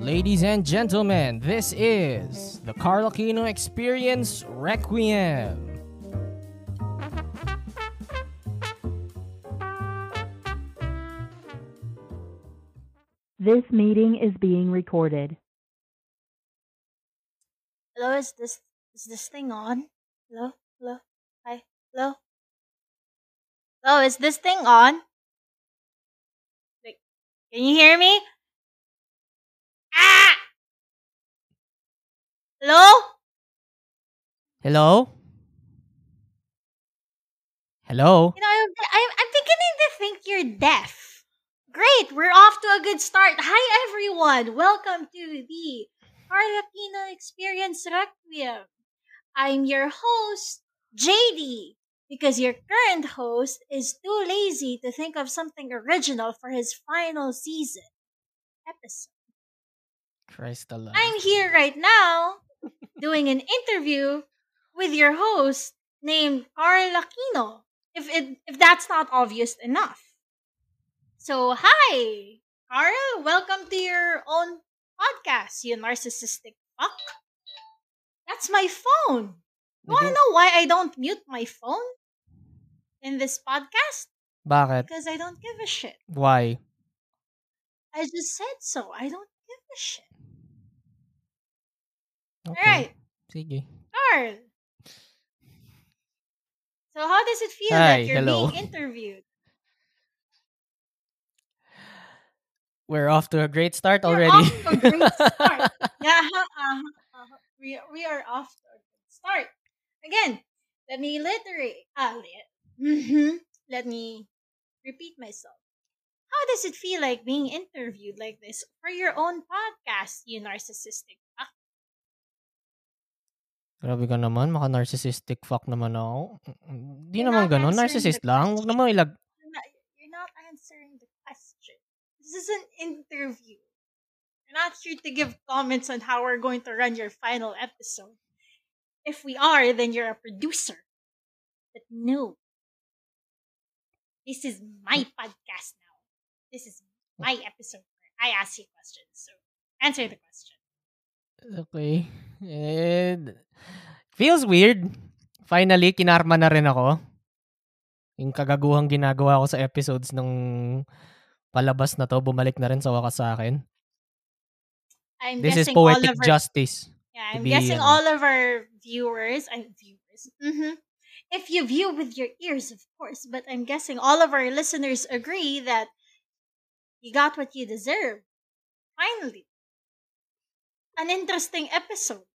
Ladies and gentlemen, this is the Carl Aquino Experience Requiem. This meeting is being recorded. Hello, is this is this thing on? Hello, hello, hi, hello, hello. Is this thing on? Like, can you hear me? Ah! Hello? Hello? Hello? You know, I'm, I'm, I'm beginning to think you're deaf. Great, we're off to a good start. Hi, everyone. Welcome to the Carl Aquino Experience Requiem. I'm your host, JD, because your current host is too lazy to think of something original for his final season episode. Christ alive. I'm here right now doing an interview with your host named Carl Aquino. If it if that's not obvious enough. So hi, Carl. Welcome to your own podcast, you narcissistic fuck. That's my phone. You wanna mm-hmm. know why I don't mute my phone in this podcast? Bakit? Because I don't give a shit. Why? I just said so. I don't give a shit. Okay. Sige. Carl. So how does it feel Hi, that you're hello. being interviewed? We're off to a great start We're already. off to a great start. Yeah, uh-huh, uh-huh, uh-huh. We, we are off to a good start. Again, let me literate. Uh, mm-hmm. Let me repeat myself. How does it feel like being interviewed like this for your own podcast, you narcissistic? Grabe ka naman, maka narcissistic fuck naman ako. Di You're naman ganun, narcissist lang. Huwag naman ilag... You're not, you're not answering the question. This is an interview. You're not here to give comments on how we're going to run your final episode. If we are, then you're a producer. But no. This is my podcast now. This is my episode where I ask you questions. So answer the question. Okay. And feels weird. Finally, kinarma na rin ako. Yung kagaguhang ginagawa ko sa episodes ng palabas na to, bumalik na rin sa wakas sa akin. I'm This is poetic our justice. Yeah, I'm be, guessing ano. all of our viewers, I viewers. hmm If you view with your ears, of course, but I'm guessing all of our listeners agree that you got what you deserve. Finally, an interesting episode.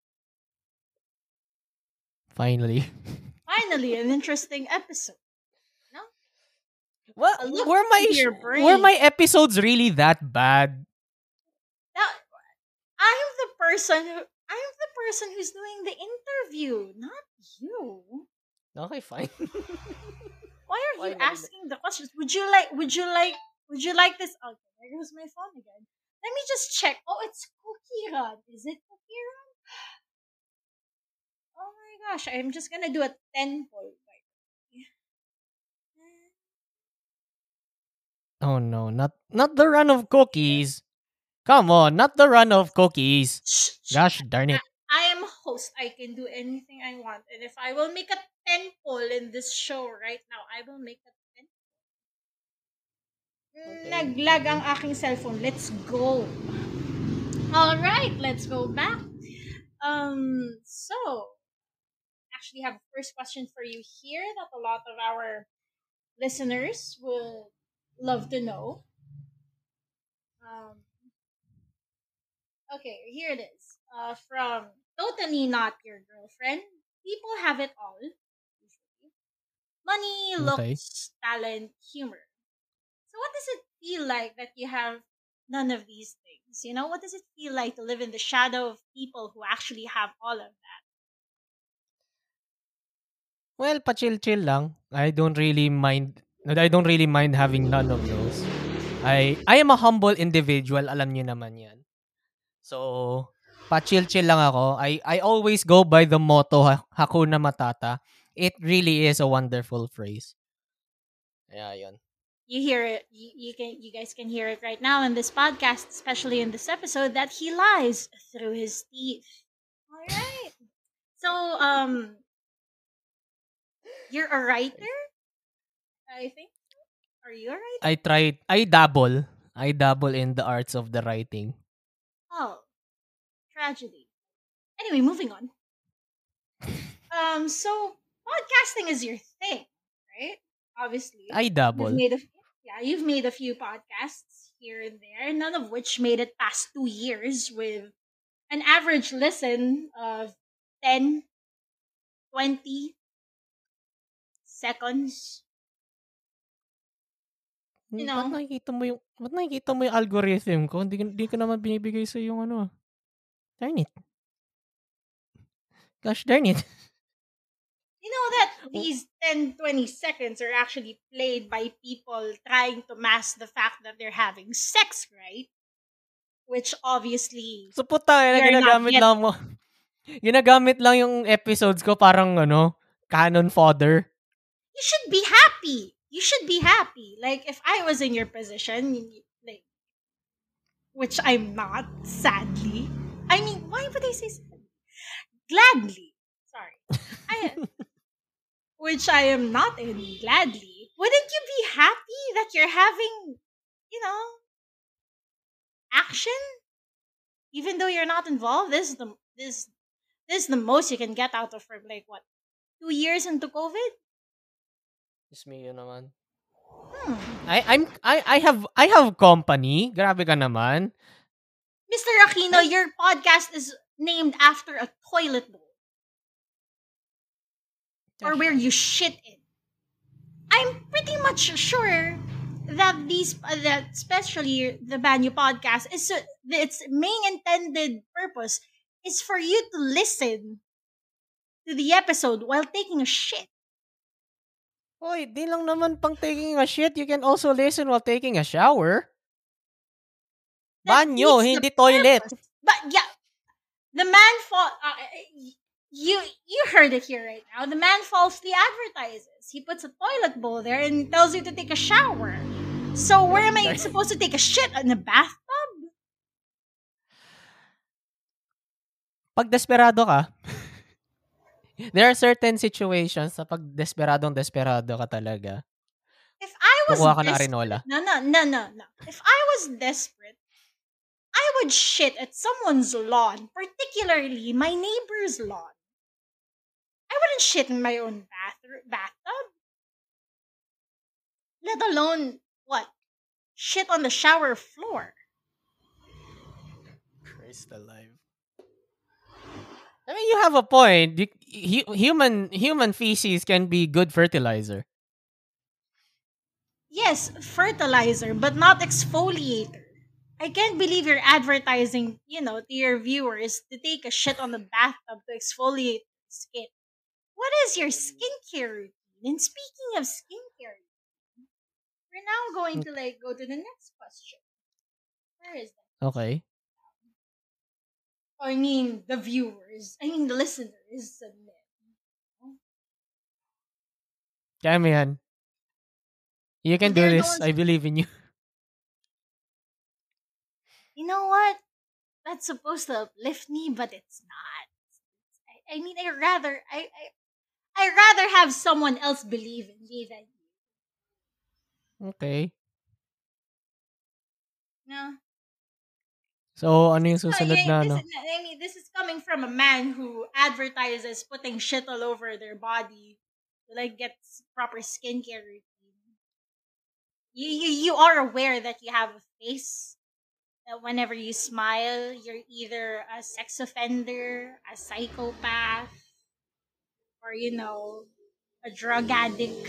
Finally. Finally, an interesting episode. Well, A were my were my episodes really that bad? Now, I'm the person who I'm the person who's doing the interview, not you. Okay, fine. Why are Why you not? asking the questions? Would you like? Would you like? Would you like this? Okay, there goes my phone again. Let me just check. Oh, it's Cookie Run. Is it Cookie Run? Gosh! I'm just gonna do a ten poll. oh no, not not the run of cookies. Come on, not the run of cookies. Shh. Gosh darn it. I am a host. I can do anything I want, and if I will make a ten poll in this show right now, I will make a ten. Okay. Naglag ang aking cellphone. Let's go. All right, let's go back. Um, so actually have a first question for you here that a lot of our listeners would love to know. Um, okay, here it is. Uh, from totally not your girlfriend. People have it all. Usually, money, Okay. looks, talent, humor. So, what does it feel like that you have none of these things? You know, what does it feel like to live in the shadow of people who actually have all of that? Well, pa-chill-chill lang. I don't really mind I don't really mind having none of those. I I am a humble individual, alam niyo naman 'yan. So, pa-chill-chill lang ako. I I always go by the motto ha- Hakuna Matata. It really is a wonderful phrase. Kaya 'yun. you hear it you, you can you guys can hear it right now in this podcast especially in this episode that he lies through his teeth all right so um you're a writer? I think are you a writer? I tried, I dabble. I dabble in the arts of the writing. oh tragedy. Anyway moving on. Um so podcasting is your thing right? Obviously I You've made a yeah, you've made a few podcasts here and there, none of which made it past two years with an average listen of 10, 20 seconds. Hmm, You Ba't know. nakikita mo yung, ba't nakikita mo yung algorithm ko? Hindi, hindi ko naman binibigay sa yung ano. ah. Darn it. Gosh darn it. You know that these 10, 20 seconds are actually played by people trying to mask the fact that they're having sex, right? Which obviously So puta, eh, ginagamit yet- lang mo. Ginagamit lang yung episodes ko parang ano, canon fodder. You should be happy. You should be happy. Like if I was in your position, like which I'm not, sadly. I mean, why would I say sadly? Gladly. Sorry. I which I am not in gladly. Wouldn't you be happy that you're having, you know, action? Even though you're not involved, this is the this this is the most you can get out of from like what two years into COVID. Diyos me, yun naman. Hmm. I, I'm, I, I have, I have company. Grabe ka naman. Mr. Aquino, your podcast is named after a toilet bowl or where you shit in. I'm pretty much sure that these uh, that especially the Banyo podcast is uh, its main intended purpose is for you to listen to the episode while taking a shit. Hoy, di lang naman pang taking a shit. You can also listen while taking a shower. That Banyo, hindi toilet. But yeah, the man fall. Uh, you you heard it here right now. The man falsely advertises. He puts a toilet bowl there and tells you to take a shower. So where am I supposed to take a shit in a bathtub? Pag desperado ka, there are certain situations na pag desperadong desperado ka talaga, If I was kukuha ka desperate, arinola. no no no no no. If I was desperate, I would shit at someone's lawn, particularly my neighbor's lawn. I wouldn't shit in my own bath bathtub. Let alone what? Shit on the shower floor. Christ alive. I mean, you have a point. You, hu- human human feces can be good fertilizer. Yes, fertilizer, but not exfoliator. I can't believe you're advertising, you know, to your viewers to take a shit on the bathtub to exfoliate skin. What is your skincare routine? And speaking of skincare routine, we're now going to like go to the next question. Where is that? Okay. I mean, the viewers. I mean, the listeners. submit. Mo. You can do this. I believe in you. You know what? That's supposed to uplift me, but it's not. I, I mean, I rather I, I I rather have someone else believe in me than you. Okay. No. So, ano yung No, yeah, na this, is- I mean, this is coming from a man who advertises putting shit all over their body like get proper skincare routine. You, you you are aware that you have a face that whenever you smile, you're either a sex offender, a psychopath, or you know, a drug addict.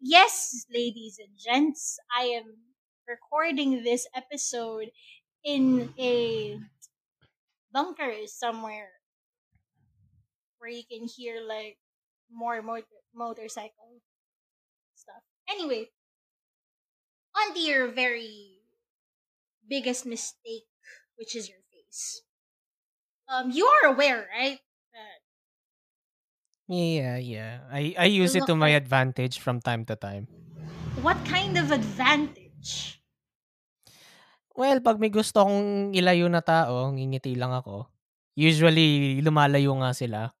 Yes, ladies and gents, I am recording this episode in a bunker somewhere where you can hear like more motor- motorcycle stuff. Anyway, on to your very biggest mistake, which is your face. Um, you are aware, right? That Yeah, yeah. I I use it to my like- advantage from time to time. What kind of advantage? Well, pag may gusto kong ilayo na tao, ngingiti lang ako. Usually, lumalayo nga sila.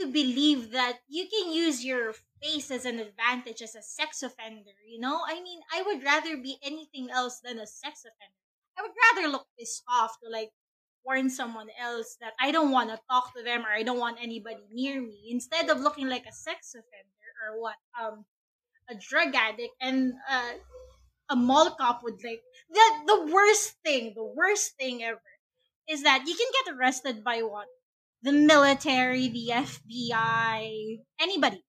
To believe that you can use your face as an advantage as a sex offender, you know? I mean, I would rather be anything else than a sex offender. I would rather look pissed off to like warn someone else that I don't want to talk to them or I don't want anybody near me instead of looking like a sex offender or what um a drug addict and uh, a mall cop would like the the worst thing the worst thing ever is that you can get arrested by what the military the FBI anybody.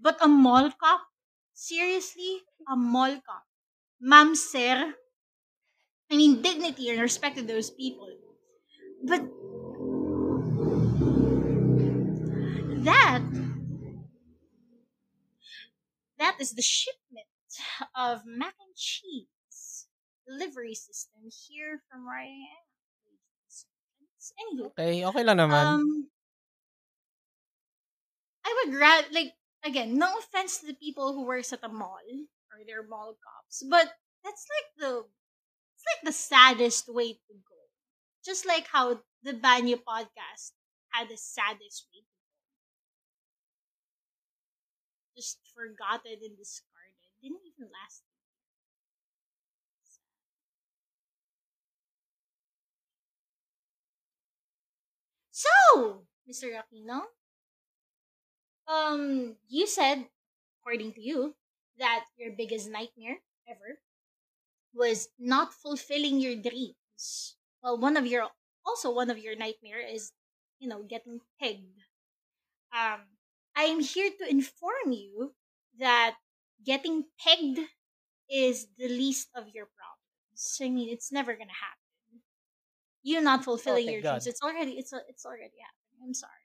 But a mall cop? Seriously? A mall cop? Ma'am sir? I mean dignity and respect to those people. But that that is the shipment of mac and cheese delivery system here from where I am. Anywho, Okay, okay lang naman. um, I would rather like again, no offense to the people who works at the mall or they're mall cops, but that's like the it's like the saddest way to go. Just like how the Banyo podcast had the saddest way to go. Just forgotten and discarded. Didn't even last. So, Mr. Aquino, um, you said, according to you, that your biggest nightmare ever was not fulfilling your dreams. Well, one of your also one of your nightmare is, you know, getting pegged. Um, I am here to inform you that getting pegged is the least of your problems. I mean, it's never gonna happen. You not fulfilling Oh, your dreams. It's already it's it's already happening. I'm sorry.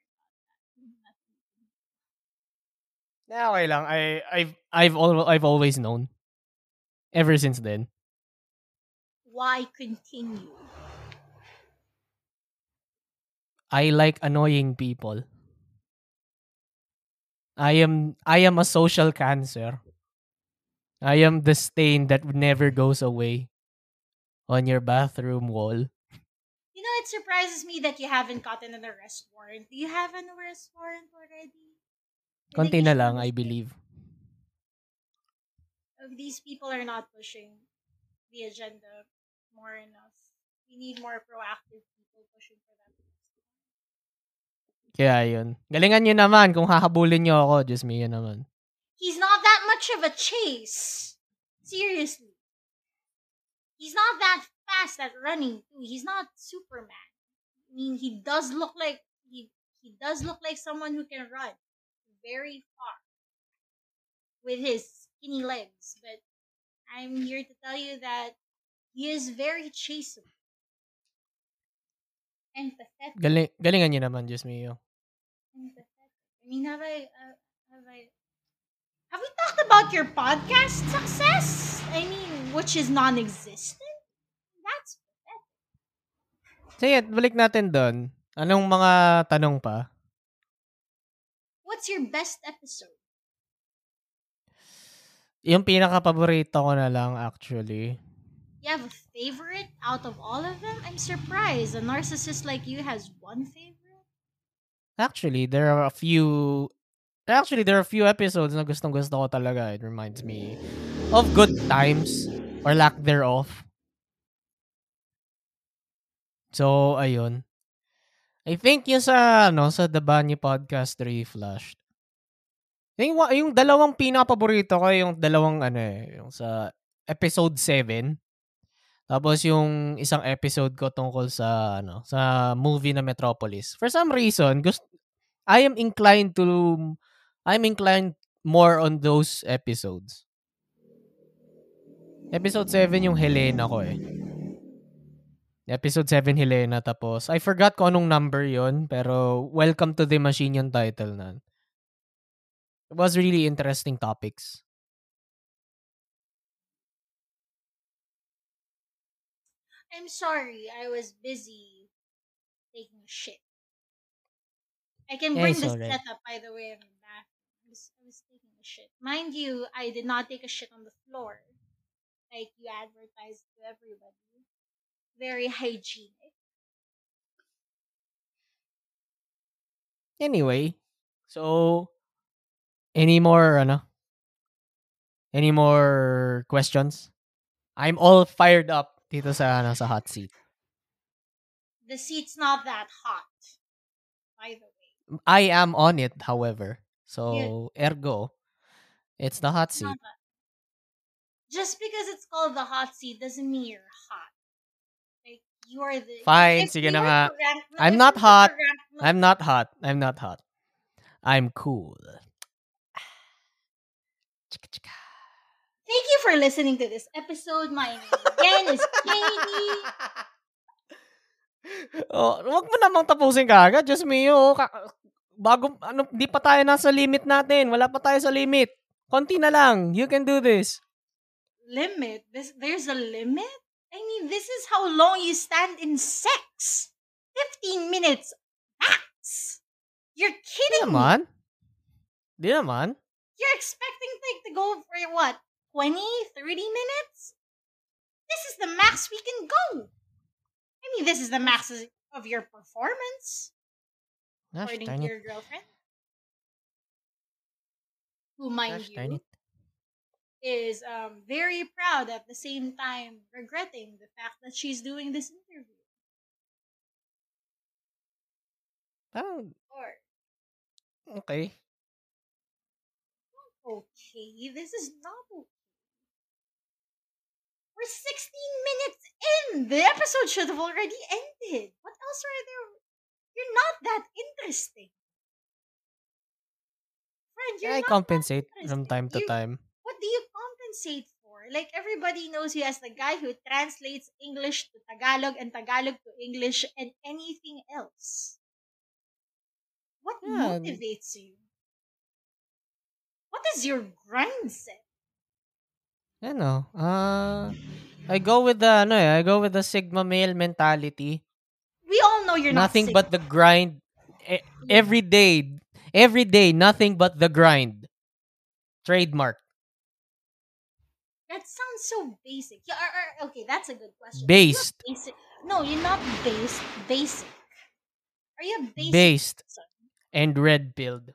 Yeah, okay lang. I I've I've al- I've always known. Ever since then. Why continue? I like annoying people. I am I am a social cancer. I am the stain that never goes away on your bathroom wall. It surprises me that you haven't gotten an arrest warrant. Do you have an arrest warrant already? Konti na lang, I believe. Uh, These people are not pushing the agenda more enough. We need more proactive people pushing for that. Kaya yun. Galingan nyo naman kung hahabulin nyo ako. Just me yun naman. He's not that much of a chase. Seriously. He's not that fast at running too. He's not Superman. I mean, he does look like he he does look like someone who can run very far with his skinny legs. But I'm here to tell you that he is very chaseable. Empathetic. Galing, galingan nyo naman, just me. empathetic. I mean, have I, uh, have I, have we talked about your podcast success? I mean, which is non-existent. That's pathetic. Sige, balik natin doon. Anong mga tanong pa? What's your best episode? Yung pinaka-paborito ko na lang actually. You have a favorite out of all of them? I'm surprised. A narcissist like you has one favorite. Actually, there are a few Actually, there are a few episodes na gustong gusto ko talaga. It reminds me of good times or lack thereof. So, ayun. I think yung sa, ano, sa The Banyo Podcast Reflashed. Yung, yung dalawang pinaka-paborito ko, yung dalawang, ano eh, yung sa episode 7. Tapos yung isang episode ko tungkol sa, ano, sa movie na Metropolis. For some reason, gusto, I am inclined to, I'm inclined more on those episodes. Episode 7 yung Helena ko eh. Episode 7 Helena tapos I forgot kung anong number yon pero Welcome to the Machine yung title na. It was really interesting topics. I'm sorry, I was busy taking a shit. I can Yeah, bring it's this alright. setup, by the way, the back. I was, I was taking a shit. Mind you, I did not take a shit on the floor. Like you advertised to everybody. Very hygienic. Anyway, so any more ano? Any more questions? I'm all fired up dito sa ano sa hot seat. The seat's not that hot, by the way. I am on it, however. So, ergo, it's the hot seat. Just because it's called the hot seat doesn't mean you're hot. You are the Fine, sige na nga. to rank- no, I'm not you were to hot. I'm not hot. I'm not hot. I'm cool. Thank you for listening to this episode. My name again is Katie. oh, wag mo namang tapusin kaagad. Just me, oh. Ka- bago, ano, di pa tayo nasa limit natin. Wala pa tayo sa limit. Konti na lang. You can do this. Limit? This there's a limit? I mean, this is how long you stand in sex. 15 minutes max. You're Di kidding me. naman. Di naman. You're expecting like to go for what? 20, 30 minutes? This is the max we can go. I mean, this is the max of your performance, Gosh, according to your girlfriend. Who, mind Gosh, you. Is um, very proud at the same time regretting the fact that she's doing this interview. Oh. Or, okay. okay, this is not okay. We're 16 minutes in. The episode should have already ended. What else are there? You're not that interesting. Friend, you're I compensate from time to You- time. Do you compensate for? Like everybody knows you as the guy who translates English to Tagalog and Tagalog to English and anything else. What Yeah. motivates you? What is your grind set? Ano, uh, I go with the, ano eh, I go with the Sigma male mentality. We all know you're nothing not but the grind. Every day, every day, nothing but the grind. Trademark. That sounds so basic. Yeah, or- or- okay, that's a good question. Based. Basic. No, you're not based. Basic. Are you a basic? Based. person? And red pilled.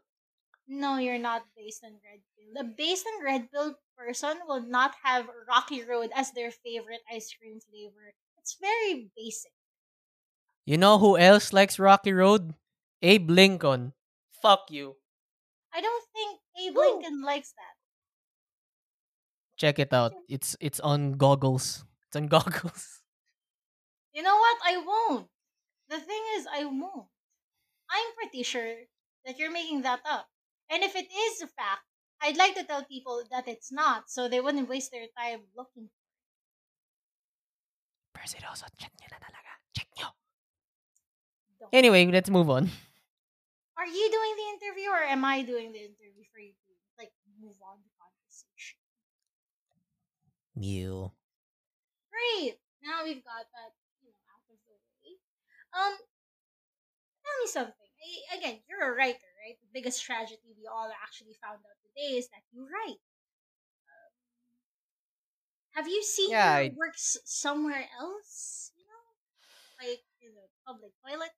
No, you're not based on red pill. The based on red pill person will not have Rocky Road as their favorite ice cream flavor. It's very basic. You know who else likes Rocky Road? Abe Lincoln. Fuck you. I don't think Abe Woo. Lincoln likes that. Check it out. It's it's on goggles. It's on goggles. You know what? I won't. The thing is, I won't. I'm pretty sure that you're making that up. And if it is a fact, I'd like to tell people that it's not, so they wouldn't waste their time looking. Persidoso, check nyo na talaga. Check nyo. Don't. Anyway, let's move on. Are you doing the interview or am I doing the interview for you like move on? Mew. Great. Now we've got that, you know, out of the way. Um, tell me something. I, again, you're a writer, right? The biggest tragedy we all actually found out today is that you write. Um, have you seen Yeah, your I- works somewhere else? You know, like in a public toilet.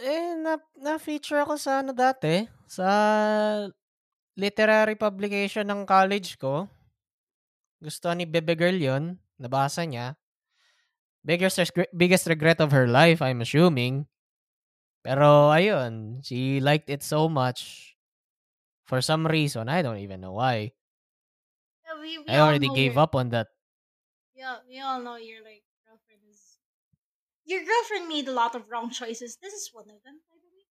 Eh, na, na-feature ako sa ano dati, sa literary publication ng college ko. Gusto ni Bebe Girl yun. Nabasa niya. Biggest, biggest regret of her life, I'm assuming. Pero, ayun. She liked it so much. For some reason. I don't even know why. Yeah, we, we I already gave up on that. Yeah, we all know your like girlfriend is. Your girlfriend made a lot of wrong choices. This is one of them, the way.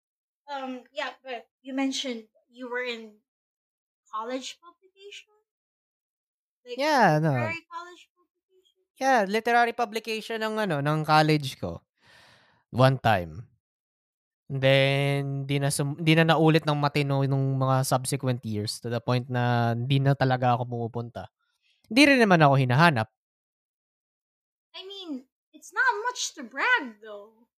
Um, yeah, but you mentioned you were in college publication. Like Yeah, no. college publication. Yeah, literary publication ng ano, ng college ko. One time. And then, di na, sum- di na naulit ng matino nung mga subsequent years to the point na hindi na talaga ako pumupunta. Hindi rin naman ako hinahanap. I mean, it's not much to brag though.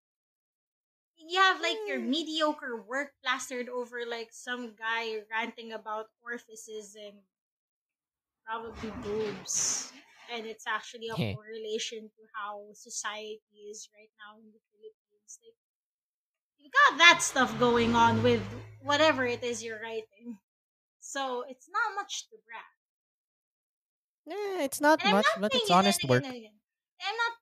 you have like your Mm. mediocre work plastered over like some guy ranting about orifices and probably boobs. And it's actually a Heh. correlation to how society is right now in the Philippines. Like you got that stuff going on with whatever it is you're writing. So it's not much to brag. Eh, it's not And much, not but it's honest work. again. I'm not.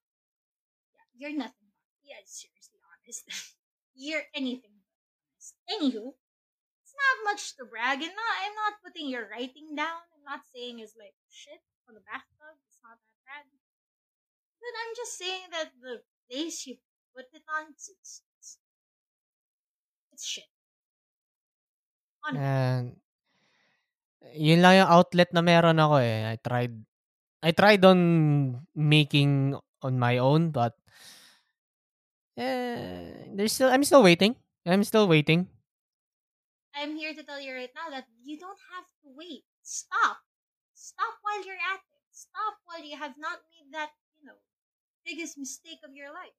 Yeah, you're nothing. Yeah, seriously honest. you're anything but honest. Anywho, not much to brag, and not. I'm not putting your writing down. I'm not saying it's like shit on the bathtub. It's not that bad. But I'm just saying that the place you put it on, it's it's, it's, shit. And yun lang yung outlet na meron ako eh. I tried I tried on making on my own but eh, there's still I'm still waiting. I'm still waiting. I'm here to tell you right now that you don't have to wait. Stop. Stop while you're at it. Stop while you have not made that, you know, biggest mistake of your life.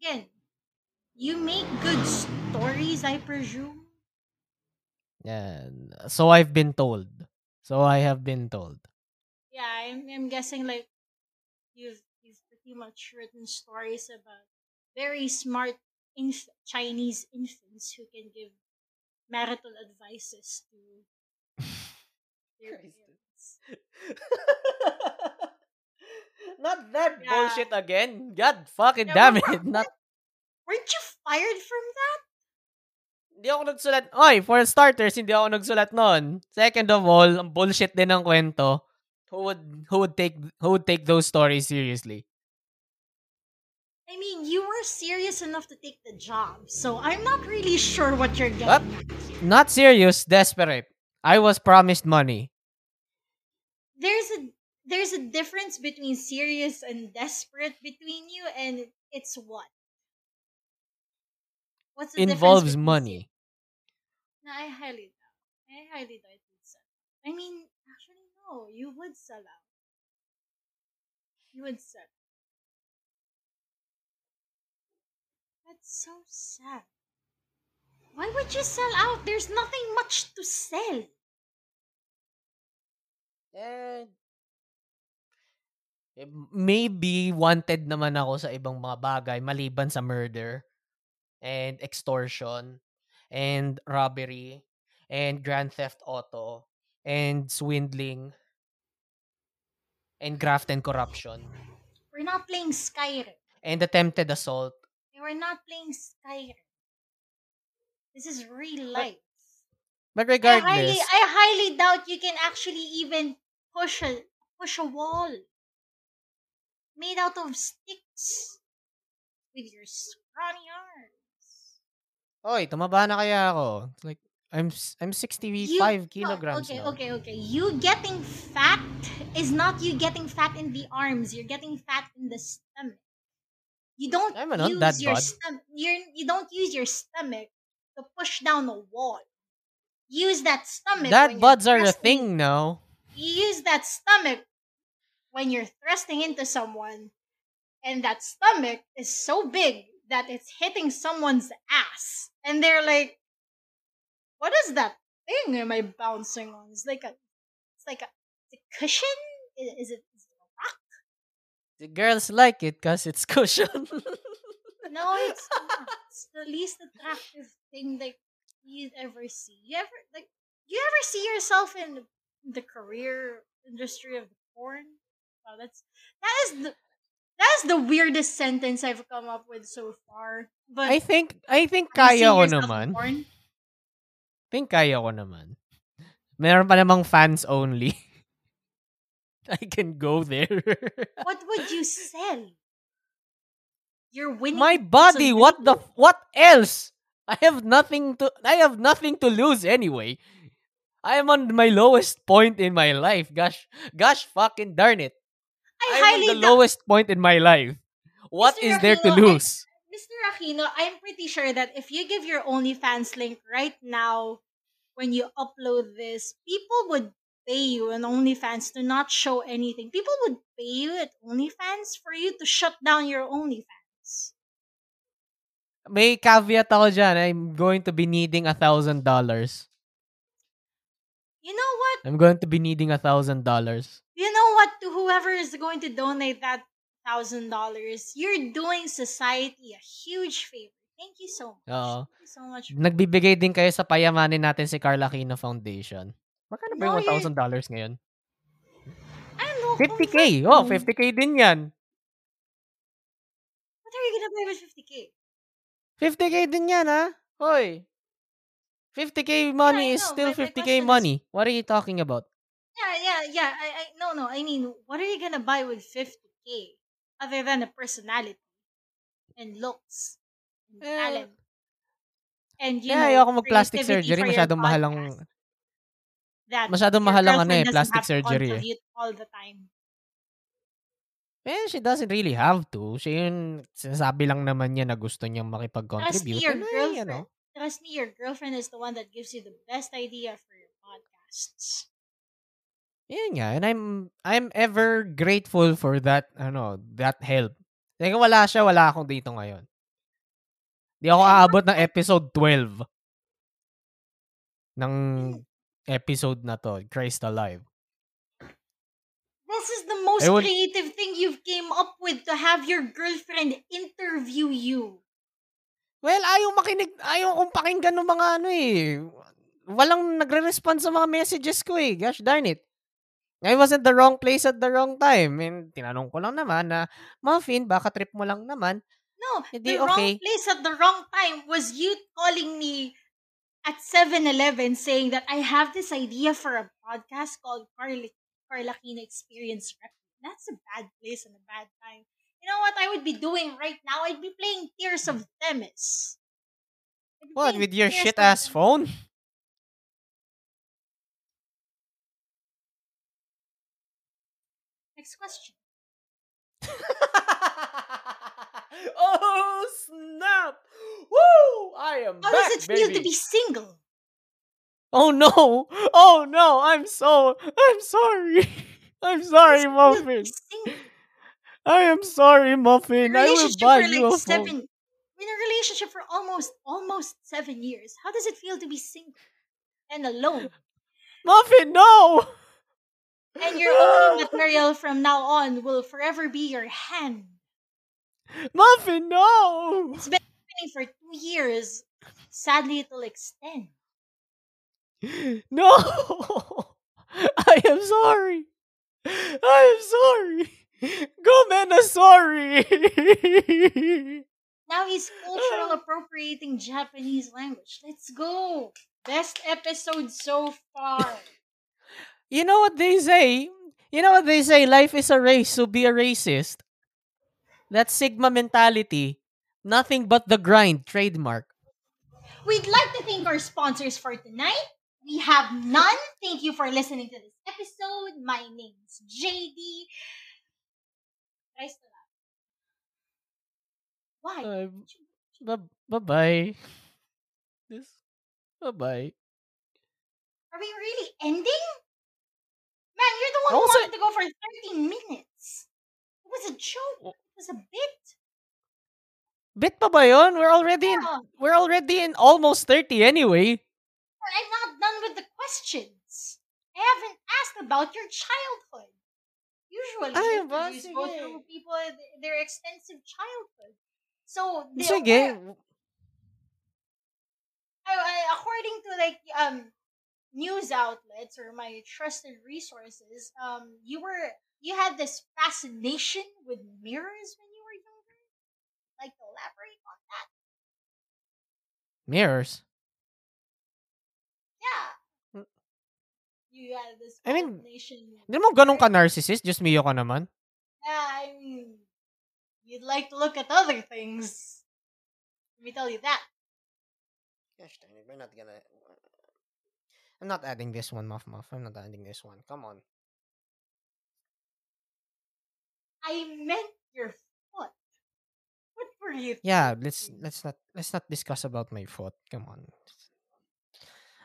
Again, you make good stories, I presume. And so I've been told. So I have been told. Yeah, I'm, I'm guessing like you've you've pretty much written stories about very smart inf- Chinese infants who can give marital advices to their parents. Not that Yeah. bullshit again. God fucking Yeah, damn it. Not Weren't you fired from that? Hindi ako nagsulat. Oy, for starters, hindi ako nagsulat noon. Second of all, ang bullshit din ng kwento. Who would who would take who would take those stories seriously? I mean, you were serious enough to take the job, so I'm not really sure what you're getting. Not serious, desperate. I was promised money. There's a there's a difference between serious and desperate between you, and it's what? What's the difference Involves money. No, I highly doubt. I highly doubt you'd sell. I mean, actually, no. You would sell out. You would sell. So sad. Why would you sell out? There's nothing much to sell. And eh, maybe wanted naman ako sa ibang mga bagay maliban sa murder and extortion and robbery and grand theft auto and swindling and graft and corruption We're not playing Skyrim. and attempted assault. We're not playing Skyrim. This is real life. But I highly, regardless, I highly doubt you can actually even push a push a wall made out of sticks with your scrawny arms. oy, tumaba na kaya ako. It's like I'm I'm 65 no, kilograms okay, now. okay, okay. You getting fat is not you getting fat in the arms. You're getting fat in the stomach. You don't I'm not use that your bad. stomach. You're you don't use your stomach to push down a wall. Use that stomach. That buds are a thing now. You use that stomach when you're thrusting into someone, and that stomach is so big that it's hitting someone's ass, and they're like, "What is that thing am I bouncing on? It's like a, it's like a, it's a cushion. Is, is it? Is it a rock? The girls like it because it's cushion. No, it's not. It's the least attractive thing that you'd ever see. You ever like? You ever see yourself in the career industry of porn? Oh, that's that is the that is the weirdest sentence I've come up with so far. But I think I think you kaya ko naman. porn? think kaya ko naman. Meron pa namang fans only. I can go there. What would you sell? You're winning. My body, what the what else? I have nothing to I have nothing to lose anyway. I am on my lowest point in my life. Gosh, gosh fucking darn it. I I'm highly on the doubt- lowest point in my life. What Mr. is there to Aquino, I- lose? Mr. Aquino, I'm pretty sure that if you give your OnlyFans link right now when you upload this, people would pay you on OnlyFans to not show anything. People would pay you at OnlyFans for you to shut down your OnlyFans. may caveat ako dyan. Eh. I'm going to be needing a thousand dollars. You know what? I'm going to be needing a thousand dollars. You know what? To whoever is going to donate that thousand dollars, you're doing society a huge favor. Thank you so much. Oo. Thank you so much. Nagbibigay din kayo sa payamanin natin si Carla Aquino Foundation. Magkano ba yung you're- 1,000 dollars ngayon? Know. 50k. comfort Oh, food. 50k din yan. What are you gonna buy with 50k? 50k din yan, ha? Hoy. 50k money I is still my 50k question is- money. What are you talking about? Yeah, yeah, yeah. I, I, no, no. I mean, what are you gonna buy with 50k other than a personality and looks and Eh, talent? And you Yeah, know, ayoko mag-plastic surgery. Masyadong mahal ang... that masyadong mahal ang ano eh, plastic surgery eh. all the time. Eh, she doesn't really have to. Siya yun, sinasabi lang naman niya na gusto niyang Trust me, makipag-contribute. your girlfriend. you know. Trust me, your girlfriend is the one that gives you the best idea for your podcasts. Yun nga. And I'm, I'm ever grateful for that, ano, that help. Teka, wala siya, wala akong dito ngayon. Di ako aabot ng episode 12 ng episode na to, Christ Alive. This is the most Ewan- creative thing you've came up with to have your girlfriend interview you. Well, ayaw makinig, ayaw kong pakinggan ng mga ano eh. Walang nagre-respond sa mga messages ko eh. Gosh darn it. I was at the wrong place at the wrong time. And tinanong ko lang naman na, Muffin, baka trip mo lang naman. No, Hindi, the wrong okay. place at the wrong time was you calling me at 7-Eleven saying that I have this idea for a podcast called Carla, Carla Kina Experience Rep. That's a bad place and a bad time. You know what I would be doing right now? I'd be playing Tears of Themis. What, with your Tears shit ass phone? Next question. oh, snap! Woo! I am How back, does it feel to be single? Oh no! Oh no! I'm so I'm sorry. I'm sorry, How does it feel to Muffin. I am sorry, Muffin. I will buy you like a phone. seven in a relationship for almost almost seven years. How does it feel to be single and alone? Muffin, no! And your only material from now on will forever be your hand. Muffin, no! It's been happening for two years. Sadly, it'll extend. No! I am sorry. I am sorry. Gomena, sorry. Now he's cultural appropriating Japanese language. Let's go. Best episode so far. you know what they say? You know what they say? Life is a race, so be a racist. That Sigma mentality. Nothing but the grind, trademark. We'd like to thank our sponsors for tonight. We have none. Thank you for listening to this episode. My name's JD. Why? Uh, bu- bye-bye. This, bye-bye. Are we really ending? Man, you're the one who wanted to go for 30 minutes. It was a joke. Was a bit. Bit pa ba yun? We're already in, Yeah. we're already in almost 30 anyway. I'm not done with the questions. I haven't asked about your childhood. Usually, Ay, you ba? interviews go Sige. through people th- their extensive childhood. So, they Sige. I- according to like um news outlets or my trusted resources, um, you were you had this fascination with mirrors when you were younger. Like, elaborate on that. Mirrors. Yeah. You had this I mean. Hindi mo ganun ka narcissist, just Mio ka naman. Yeah, I mean, you'd like to look at other things. Let me tell you that. Gosh dang it, we're not gonna... I'm not adding this one, Muff Muff. I'm not adding this one. Come on. I meant your foot. What were you? Yeah, let's thinking? let's not let's not discuss about my foot. Come on.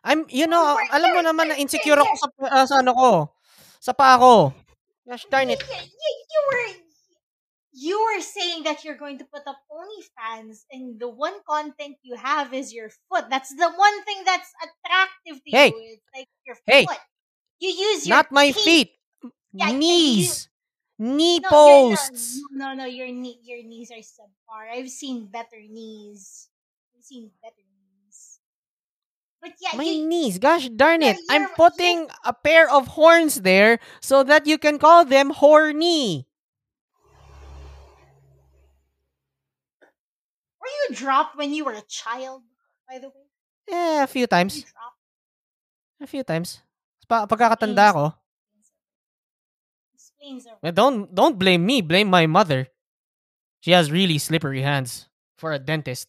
I'm you know, Oh alam mo naman na insecure ako sa ah, sa ano ko. Sa paa ko. Gosh darn it. You, you, you were you were saying that you're going to put up OnlyFans, and the one content you have is your foot. That's the one thing that's attractive to Hey. you. It's like your Hey. foot. You use your Not my teeth. feet. Yeah, Knees. Knee No, posts. No, no, your knee, your knees are subpar. I've seen better knees. I've seen better knees. But yeah, My you, knees. Gosh darn it. I'm putting a pair of horns there so that you can call them horny. were you dropped when you were a child? By the way, Eh, a few times. A few times. Pa pagkakatanda ko. Everything. Eh, Don't don't blame me. Blame my mother. She has really slippery hands for a dentist.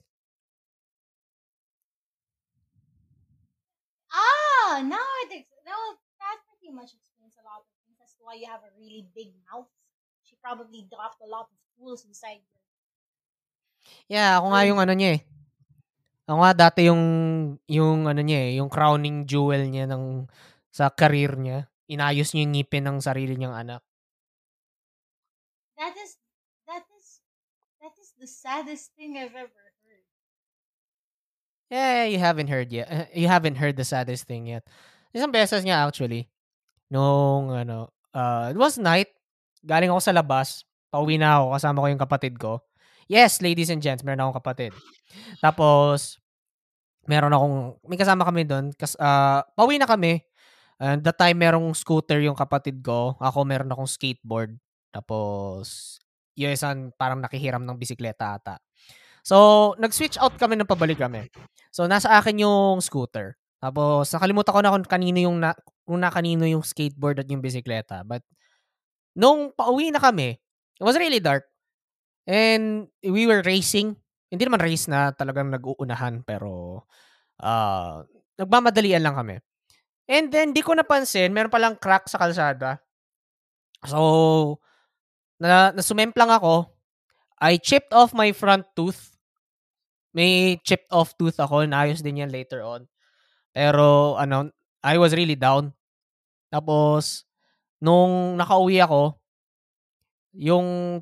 Ah, now it ex- now that pretty much explains a lot of things. That's why you have a really big mouth. She probably dropped a lot of tools inside you. Yeah, ako nga yung ano niya eh. Ako nga dati yung yung ano niya eh, yung crowning jewel niya ng sa career niya. Inayos niya yung ngipin ng sarili niyang anak. That is that is that is the saddest thing I've ever heard. Yeah, you haven't heard yet. uh, You haven't heard the saddest thing yet. Isang beses nga actually. Nung ano, uh, it was night. Galing ako sa labas. Pauwi na ako. Kasama ko yung kapatid ko. Yes, ladies and gents, meron akong kapatid. Tapos, meron akong, may kasama kami doon. Kas, uh, pauwi na kami. And that time, merong scooter yung kapatid ko. Ako, meron akong skateboard. Tapos, yung isang parang nakihiram ng bisikleta ata. So, nag-switch out kami ng pabalik kami. So, nasa akin yung scooter. Tapos, nakalimutan ko na kung kanino yung, na, kung na kanino yung skateboard at yung bisikleta. But, nung pauwi na kami, it was really dark. And we were racing. Hindi naman race na talagang nag-uunahan, pero ah nagmamadalian lang kami. And then, di ko napansin, meron palang crack sa kalsada. So, na, nasumemplang ako. I chipped off my front tooth. May chipped off tooth ako. Naayos din yan later on. Pero, ano, I was really down. Tapos, nung nakauwi ako, yung,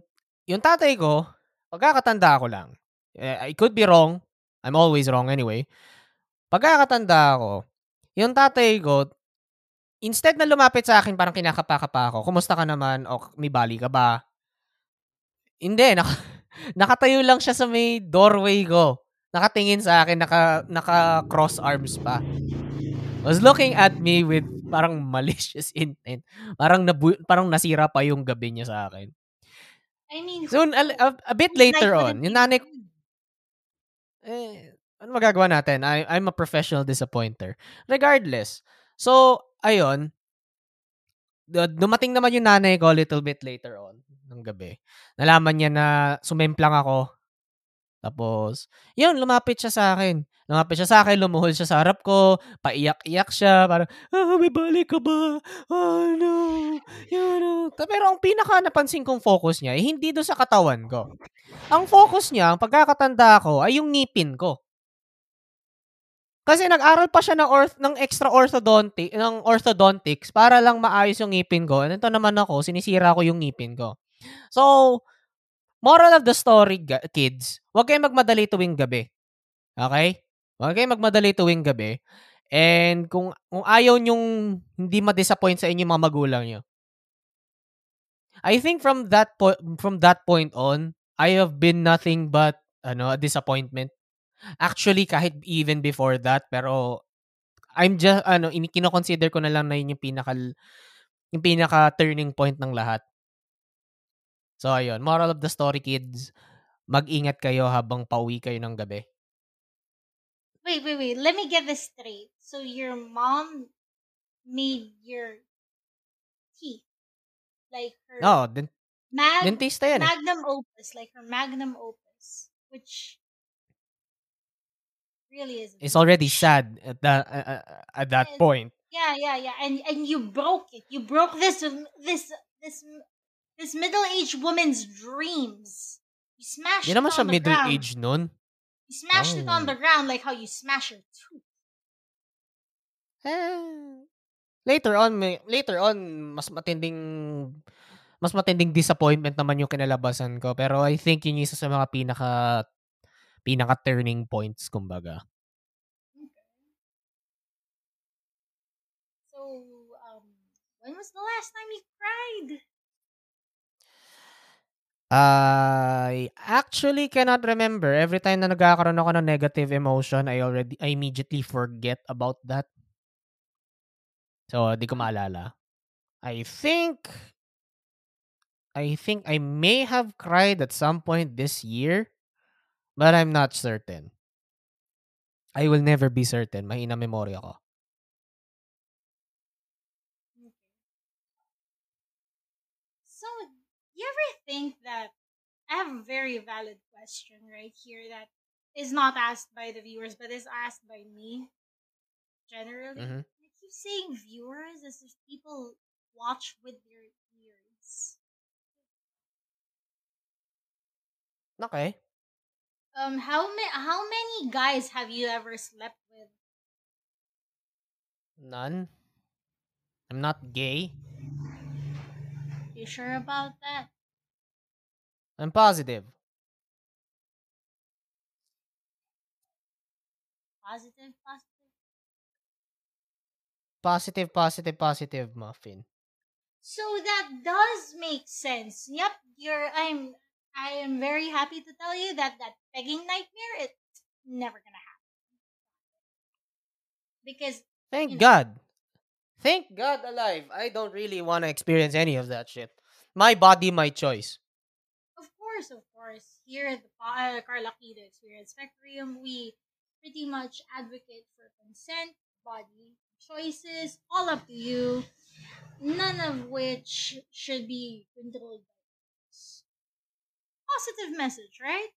yung tatay ko, pagkakatanda ko lang, eh, I could be wrong. I'm always wrong anyway. Pagkakatanda ko, yung tatay ko, instead na lumapit sa akin, parang kinakapa-kapa ako, kumusta ka naman? O may bali ka ba? Hindi, naka, nakatayo lang siya sa may doorway ko. Nakatingin sa akin, naka, naka cross arms pa. Was looking at me with parang malicious intent. Parang nabu- parang nasira pa yung gabi niya sa akin. I mean, Soon, a, a, a bit later on, yung nanay, eh, ano magagawa natin? I, I'm a professional disappointer. Regardless. So, ayun. du- Dumating naman yung nanay ko a little bit later on ng gabi. Nalaman niya na sumemplang ako. Tapos, yun, lumapit siya sa akin. Lumapit siya sa akin, lumuhol siya sa harap ko, paiyak-iyak siya, parang, ah, may balik ka ba? Oh, no. You know. Pero ang pinaka napansin kong focus niya, eh, hindi doon sa katawan ko. Ang focus niya, ang pagkakatanda ko, ay yung ngipin ko. Kasi nag-aral pa siya ng, orth, ng extra orthodontic, ng orthodontics para lang maayos yung ngipin ko. And ito naman ako, sinisira ko yung ngipin ko. So, moral of the story, kids, huwag kayong magmadali tuwing gabi. Okay? Huwag kayong magmadali tuwing gabi. And kung, kung ayaw nyong hindi ma-disappoint sa inyo mga magulang nyo, I think from that po- from that point on, I have been nothing but ano, a disappointment. Actually, kahit even before that, pero I'm just ano, kino-consider ko na lang na yun yung pinaka yung pinaka turning point ng lahat. So ayun, moral of the story kids, mag-ingat kayo habang pauwi kayo ng gabi. Wait, wait, wait. Let me get this straight. So your mom made your teeth like her Oh, den- mag- dentista yan eh. magnum opus, like her magnum opus, which really is. It's already sad at that uh, uh, at that Yes. point. Yeah, yeah, yeah, and and you broke it. You broke this this this this middle aged woman's dreams. You smashed Hindi it naman on the middle ground. age nun. You smashed it on Oh. the ground like how you smash your tooth. Eh, later on, may, later on, mas matinding, mas matinding disappointment naman yung kinalabasan ko. Pero I think yun yung isa sa mga pinaka pinaka turning points kumbaga. So, um, when was the last time you cried? I actually cannot remember. Every time na nagkakaroon ako ng negative emotion, I already I immediately forget about that. So, di ko maalala. I think I think I may have cried at some point this year, but I'm not certain. I will never be certain. Mahina memorya ko. Think that I have a very valid question right here that is not asked by the viewers but is asked by me generally? Mhm. I keep saying viewers as if people watch with their ears. Okay. Um, how ma- how many guys have you ever slept with? None. I'm not gay. You sure about that? I'm positive. Positive, positive. Positive, positive, positive, muffin. So that does make sense. Yep, you're. I'm. I am very happy to tell you that that begging nightmare it's never gonna happen. Because Thank You know. God. Thank God alive. I don't really want to experience any of that shit. My body, my choice. Of course, of course, here at the uh, Carl Aquino Experience Spectrum, we pretty much advocate for consent, body choices, all up to you. None of which should be controlled by us. Positive message, right?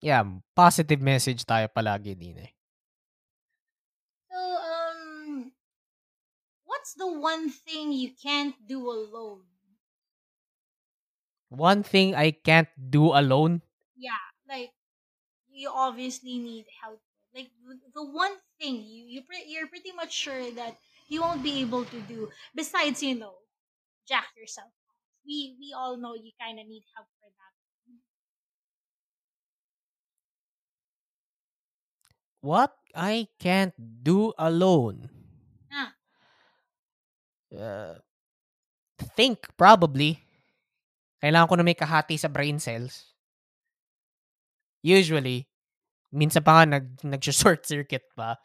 Yeah, positive message tayo palagi din eh. So, um, what's the one thing you can't do alone? One thing I can't do alone. Yeah, like, you obviously need help. Like the- one thing you you pre- you're pretty much sure that you won't be able to do besides you know jack yourself. We we all know you kind of need help for that. What I can't do alone. Ah, Uh, think, probably. Kailangan ko na may kahati sa brain cells. Usually. Minsan pa nga nag, nag-short circuit pa.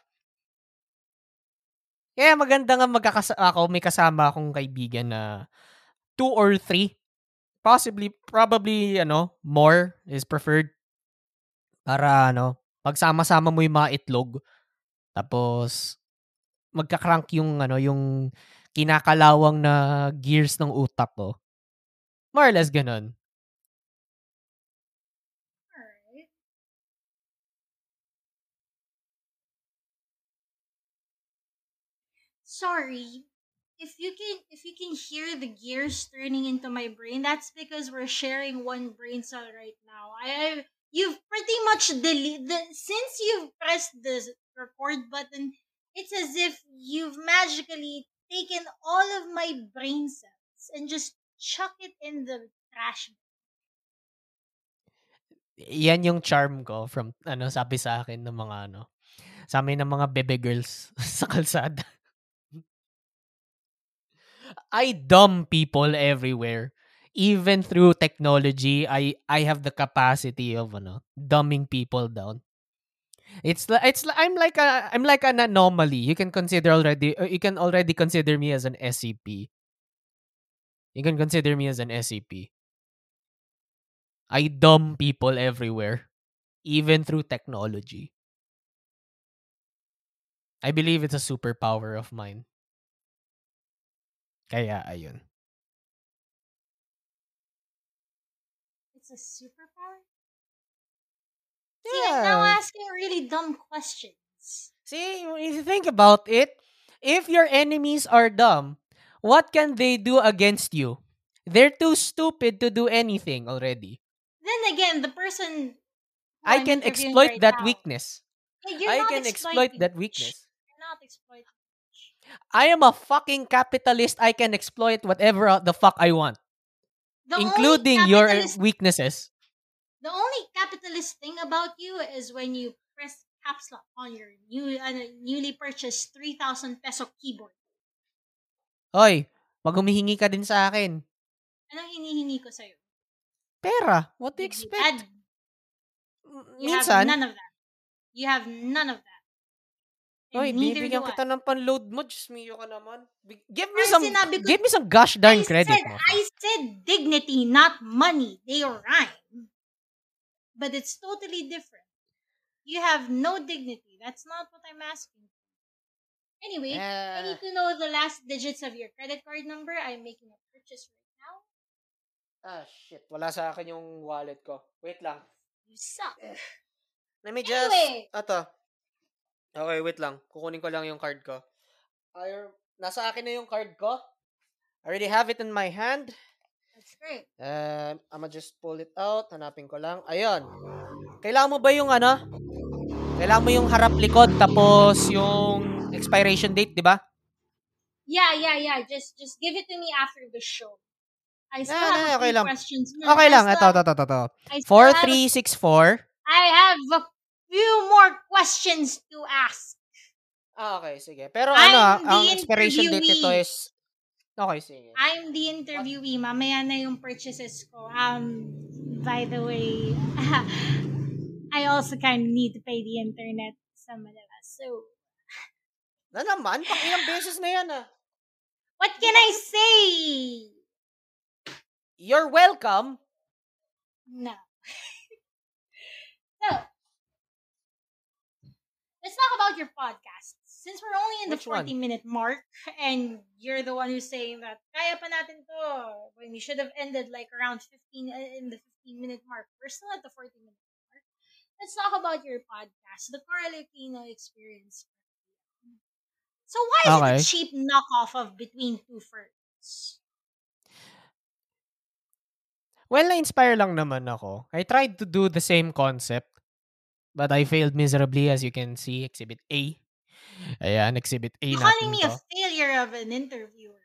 Kaya maganda nga magkakas ako, may kasama akong kaibigan na two or three. Possibly, probably, ano, more is preferred. Para, ano, pagsama-sama mo yung mga itlog. Tapos, magka-crank yung, ano, yung kinakalawang na gears ng utak ko. More or less ganun. Sorry. If you can if you can hear the gears turning into my brain, that's because we're sharing one brain cell right now. I, you've pretty much delete the since you've pressed the record button, it's as if you've magically taken all of my brain cells and just chuck it in the trash. Yan yung charm ko from, ano, sabi sa akin ng mga, ano, sa amin ng mga bebe girls sa kalsada. I dumb people everywhere. Even through technology, I I have the capacity of ano, dumbing people down. It's it's I'm like a I'm like an anomaly. You can consider already uh, you can already consider me as an SCP. You can consider me as an SCP. I dumb people everywhere, even through technology. I believe it's a superpower of mine. Kaya ayun. It's a superpower. See, I'm now asking really dumb questions. See, if you think about it, if your enemies are dumb, what can they do against you? They're too stupid to do anything already. Then again, the person I can exploit right that now- weakness. You're I can exploit that weakness. You're not exploiting. I am a fucking capitalist. I can exploit whatever the fuck I want. The including your weaknesses. The only capitalist thing about you is when you press caps lock on your new uh, newly purchased 3,000 peso keyboard. Hoy, wag humihingi ka din sa akin. Anong hinihingi ko sa'yo? Pera. What do you expect? had- You Minsan, have none of that. You have none of that. And Hoy, bibigyan kita ng panload mo. Diyos mio ka naman. Give me Ay, some, ko- give me some gosh darn I credit said, mo. I said dignity, not money. They rhyme. But it's totally different. You have no dignity. That's not what I'm asking. Anyway, I Eh, need to know the last digits of your credit card number. I'm making a purchase right now. ah, shit. Wala sa akin yung wallet ko. Wait lang. You suck. Let me just, Anyway. ato. Okay, wait lang. Kukunin ko lang yung card ko. Ay, nasa akin na yung card ko. I already have it in my hand. That's great. Um, I'ma just pull it out. Hanapin ko lang. Ayun. Kailangan mo ba yung ano? Kailangan mo yung harap likod tapos yung expiration date, di ba? Yeah, yeah, yeah. Just just give it to me after the show. I still Nah, have a okay lang. questions. No, Okay I lang. Ito, ito, ito, ito. I still have a 4364. I have a few more questions to ask. Ah, okay, sige. Pero I'm ano, ang expiration date nito is... Okay, sige. I'm the interviewee. Mamaya na yung purchases ko. Um, by the way, I also kind of need to pay the internet sa Manila. So, Na naman, pang ilang beses na yan ah. what can I say? You're welcome. No. so, let's talk about your podcast. Since we're only in the 40 one? minute mark, and you're the one who's saying that, kaya pa natin to, when we should have ended like around 15, uh, in the 15 minute mark. We're still at the 40 minute mark. Let's talk about your podcast, the Carl Aquino Experience. So why is Okay. it a cheap knockoff of Between Two Ferns? Well, na-inspire lang naman ako. I tried to do the same concept, but I failed miserably as you can see. Exhibit A. Ayan, Exhibit A You're calling me to. a failure of an interviewer.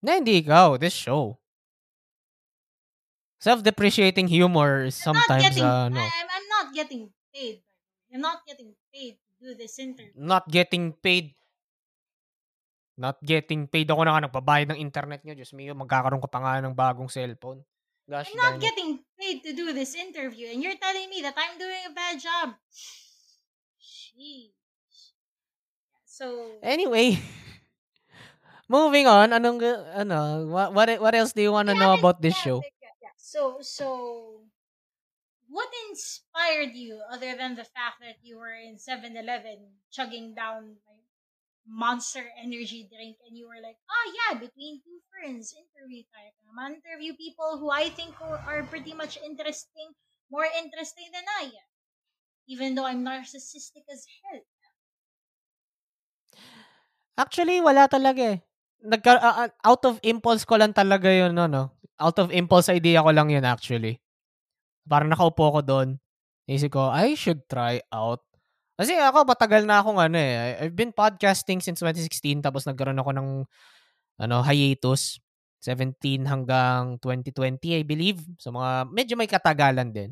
Na, hindi ikaw. This show. Self-depreciating humor is I'm sometimes, getting, uh, no, I'm, I'm getting paid. I'm not getting paid to do this interview. not getting paid. Not getting paid. Ako na nga nagbabayad ng internet nyo. Diyos mio, magkakaroon ka pa nga ng bagong cellphone. Gosh, I'm not darn it. getting paid to do this interview, and you're telling me that I'm doing a bad job. Sheesh. So, Anyway, moving on. Anong, ano, what, what, what else do you want to Yeah, know about this yeah, show? yeah, yeah. So, so, what inspired you other than the fact that you were in 7-Eleven chugging down like monster energy drink and you were like, oh yeah, between two friends, interview tayo. Naman interview people who I think are pretty much interesting, more interesting than I am. Even though I'm narcissistic as hell. Actually, wala talaga eh. Nagka, ah, out of impulse ko lang talaga yun, no, no? Out of impulse idea ko lang yun actually. Parang nakaupo ko doon. Isip ko, I should try out. Kasi ako, matagal na akong ano eh. I've been podcasting since 2016 tapos nagkaroon ako ng ano, hiatus. 17 hanggang 2020, I believe. So mga, medyo may katagalan din.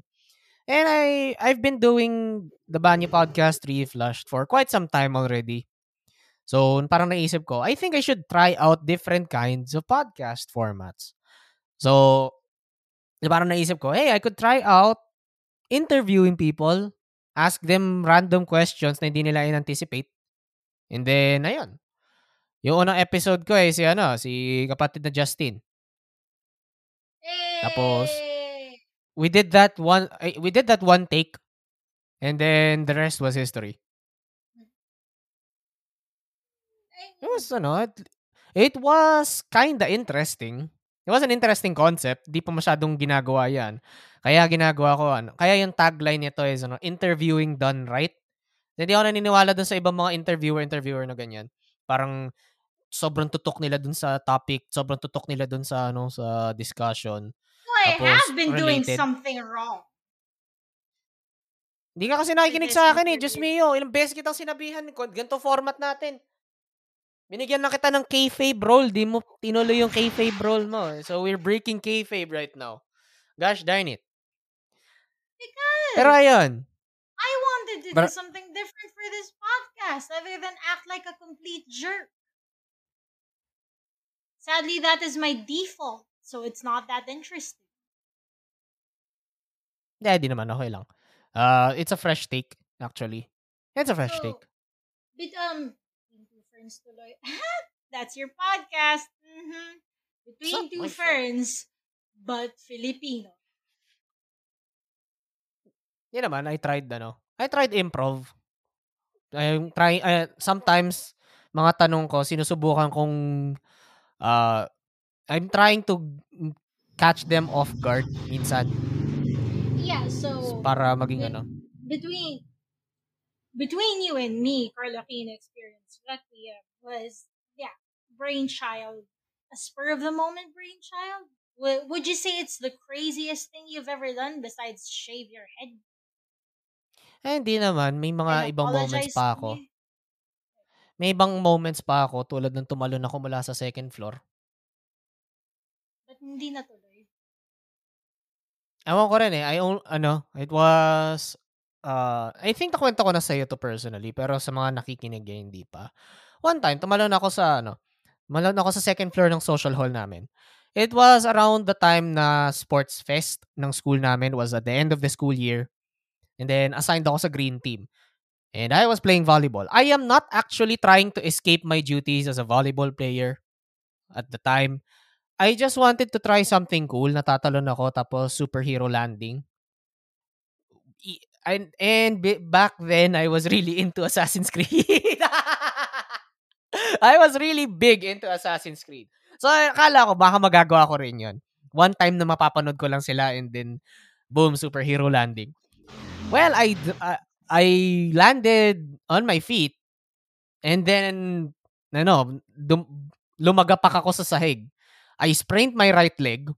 And I, I've been doing the Banyo Podcast Reflushed for quite some time already. So, parang naisip ko, I think I should try out different kinds of podcast formats. So, di parang naisip ko, hey, I could try out interviewing people, ask them random questions na hindi nila in-anticipate. And then, ayun. Yung unang episode ko eh, si ano, si kapatid na Justin. Tapos, Eh, We did that one, eh, we did that one take. And then, the rest was history. eh, It was, ano, it, it was kinda interesting. It was an interesting concept. Di pa masyadong ginagawa yan. Kaya ginagawa ko, ano, kaya yung tagline nito is, ano, interviewing done right. Hindi ako naniniwala dun sa ibang mga interviewer-interviewer na ganyan. Parang, sobrang tutok nila dun sa topic, sobrang tutok nila dun sa, ano, sa discussion. I Tapos, have been doing related. something wrong. Hindi ka kasi nakikinig sa akin eh. Diyos mio, ilang beses kitang sinabihan ganito format natin. Binigyan na kita ng kayfabe role. Di mo tinuloy yung kayfabe role mo. eh. So, we're breaking kayfabe right now. Gosh darn it. Because Pero ayun. I wanted to do something different for this podcast other than act like a complete jerk. Sadly, that is my default, so it's not that interesting. Hindi, di naman. Okay lang. Uh, it's a fresh take, actually. It's a fresh So, take. But um, ferns tuloy. That's your podcast. hmm Between Sup, two ferns, but Filipino. Hindi naman. I tried, ano. I tried improv. I'm trying, uh, sometimes, mga tanong ko, sinusubukan kong, uh, I'm trying to catch them off guard minsan Yeah, so para maging With- ano. between between you and me, Carla Kina experience Requiem was yeah, brainchild, a spur of the moment brainchild. Would would you say it's the craziest thing you've ever done besides shave your head? Eh, hindi naman. May mga and ibang moments pa ako. me? May ibang moments pa ako tulad ng tumalon ako mula sa second floor. But hindi natuloy. Ewan ko rin eh. I own, ano, it was, uh, I think nakwento ko na sa'yo to personally, pero sa mga nakikinig eh, hindi pa. One time, tumalon ako sa, ano, tumalon ako sa second floor ng social hall namin. It was around the time na sports fest ng school namin was at the end of the school year. And then, assigned ako sa green team. And I was playing volleyball. I am not actually trying to escape my duties as a volleyball player at the time. I just wanted to try something cool. Natatalon ako tapos superhero landing. And, and back then, I was really into Assassin's Creed. I was really big into Assassin's Creed. So, akala ko baka magagawa ko rin yun. One time na mapapanood ko lang sila and then, boom, superhero landing. Well, I, uh, I landed on my feet and then, ano, dum- lumagapak ako sa sahig. I sprained my right leg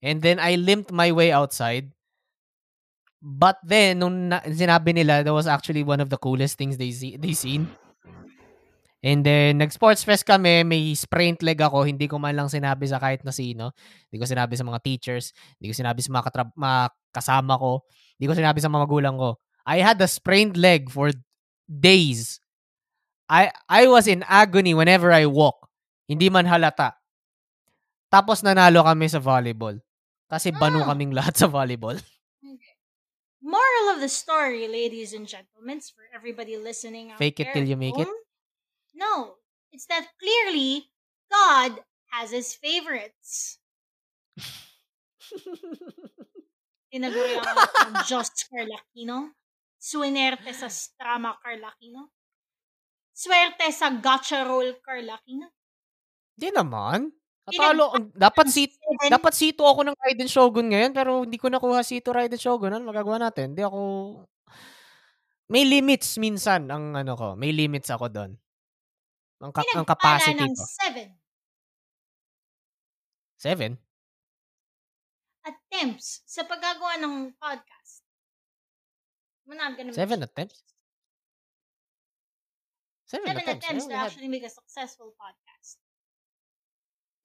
and then I limped my way outside. But then, nung na- sinabi nila, that was actually one of the coolest things they, see, they seen. And then, nag-sports fest kami, may sprained leg ako, hindi ko man lang sinabi sa kahit na sino. Hindi ko sinabi sa mga teachers, hindi ko sinabi sa mga, katrab- mga kasama ko, hindi ko sinabi sa mga magulang ko. I had a sprained leg for days. I I was in agony whenever I walk. Hindi man halata. Tapos nanalo kami sa volleyball. Kasi banu Ah. kaming lahat sa volleyball. Moral of the story, ladies and gentlemen, for everybody listening out Fake it there till at you make it? home, No, it's that clearly God has his favorites. Anak ng Diyos Carl Aquino. Suinerte sa Strama Carl Aquino. Swerte sa gacha roll Carl Aquino. Di naman. Pinag- Atalo, dapat si dapat sito ako ng Raiden Shogun ngayon pero hindi ko nakuha sito Raiden Shogun. Ano magagawa natin? Hindi ako may limits minsan ang ano ko. May limits ako doon. Ang, ka- ang capacity ng ko. seven Seven? attempts sa paggagawa ng podcast. Not gonna Seven attempts? Seven, Seven attempts. attempts to actually make a successful podcast.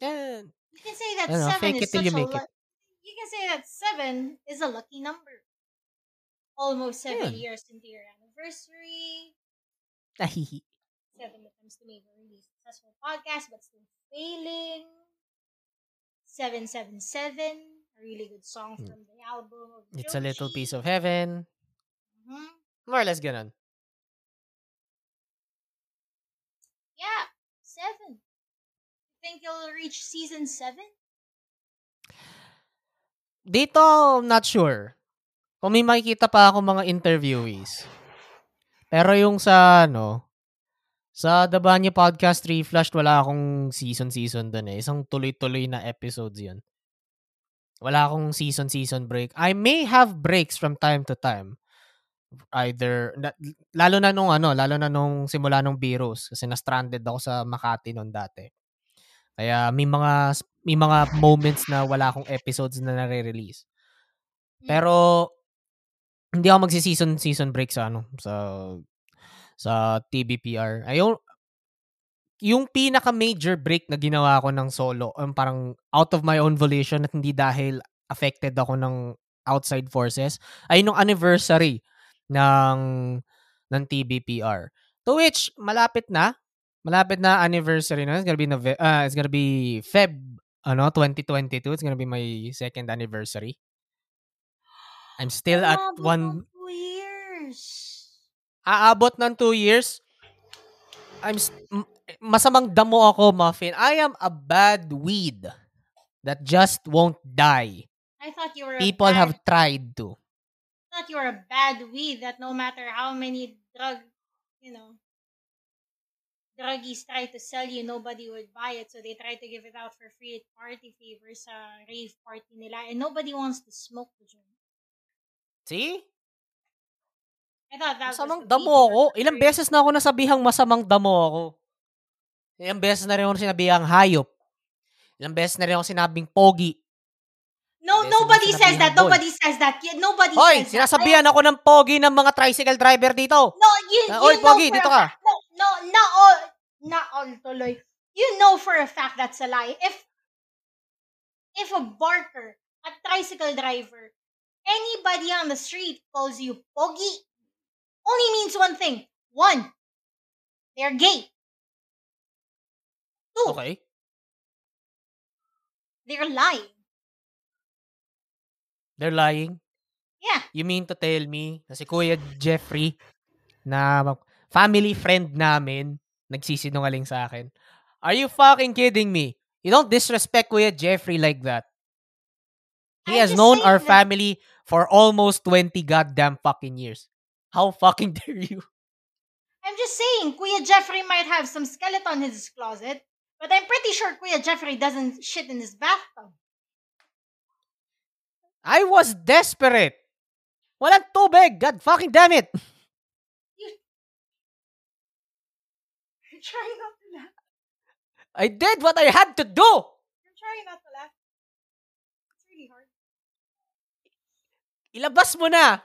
Yeah. You can say that Ano, seven is it such a it. lu- You can say that seven is a lucky number. Almost seven Ayun. years into your anniversary. Seven attempts to make a really successful podcast, but still failing. Seven seven seven, a really good song Hmm. from the album It's a little piece of heaven. Mhm. More or less ganun. Yeah, seven. Think you'll reach season seven? Dito, I'm not sure. Kung may makikita pa ako mga interviewees. Pero yung sa, ano, sa The Banyo Podcast 3 Flushed, wala akong season-season dun eh. Isang tuloy-tuloy na episodes yun. Wala akong season-season break. I may have breaks from time to time. Either, na- lalo na nung ano, lalo na nung simula nung Biros. Kasi na-stranded ako sa Makati noon dati. Kaya may mga may mga moments na wala akong episodes na nare-release. Pero hindi ako magsi-season season break sa ano sa sa TBPR. Ayun yung pinaka major break na ginawa ko ng solo, um, parang out of my own volition at hindi dahil affected ako ng outside forces, ay nung anniversary ng ng TBPR. To which malapit na, malapit na anniversary na. It's gonna be Nove- uh, it's gonna be Feb ano 2022. It's gonna be my second anniversary. I'm still at one two years. aabot ng two years. I'm s- m- masamang damo ako, Muffin. I am a bad weed that just won't die. I thought you were People a bad, have tried to. thought you were a bad weed that no matter how many drug, you know, druggies try to sell you, nobody would buy it. So they try to give it out for free at party favors sa rave party nila. And nobody wants to smoke the joint. See? I thought that Masamang was the damo ako. Ilang beses na ako nasabihang masamang damo ako. Ilang beses na rin ako sinabihang hayop. Ilang beses na rin ako sinabing pogi. No, na nobody says that. boy. Nobody says that. Nobody Hoy, says that. sinasabihan ako ng pogi ng mga tricycle driver dito. No, you, you oy, know Pogi, for dito ka. fact- No, no, not all, not all tuloy. You know for a fact that's a lie. If, if a barker, a tricycle driver, anybody on the street calls you pogi, only means one thing. One, they're gay. Two, Okay. they're lying. They're lying. Yeah. You mean to tell me na si Kuya Jeffrey na family friend namin nagsisinungaling sa akin? Are you fucking kidding me? You don't disrespect Kuya Jeffrey like that. He has known our that- family for almost 20 goddamn fucking years. How fucking dare you? I'm just saying, Kuya Jeffrey might have some skeleton in his closet, but I'm pretty sure Kuya Jeffrey doesn't shit in his bathtub. I was desperate. Walang tubig. God fucking damn it. I'm trying not to laugh. I did what I had to do. I'm trying not to laugh. It's really hard. Ilabas mo na.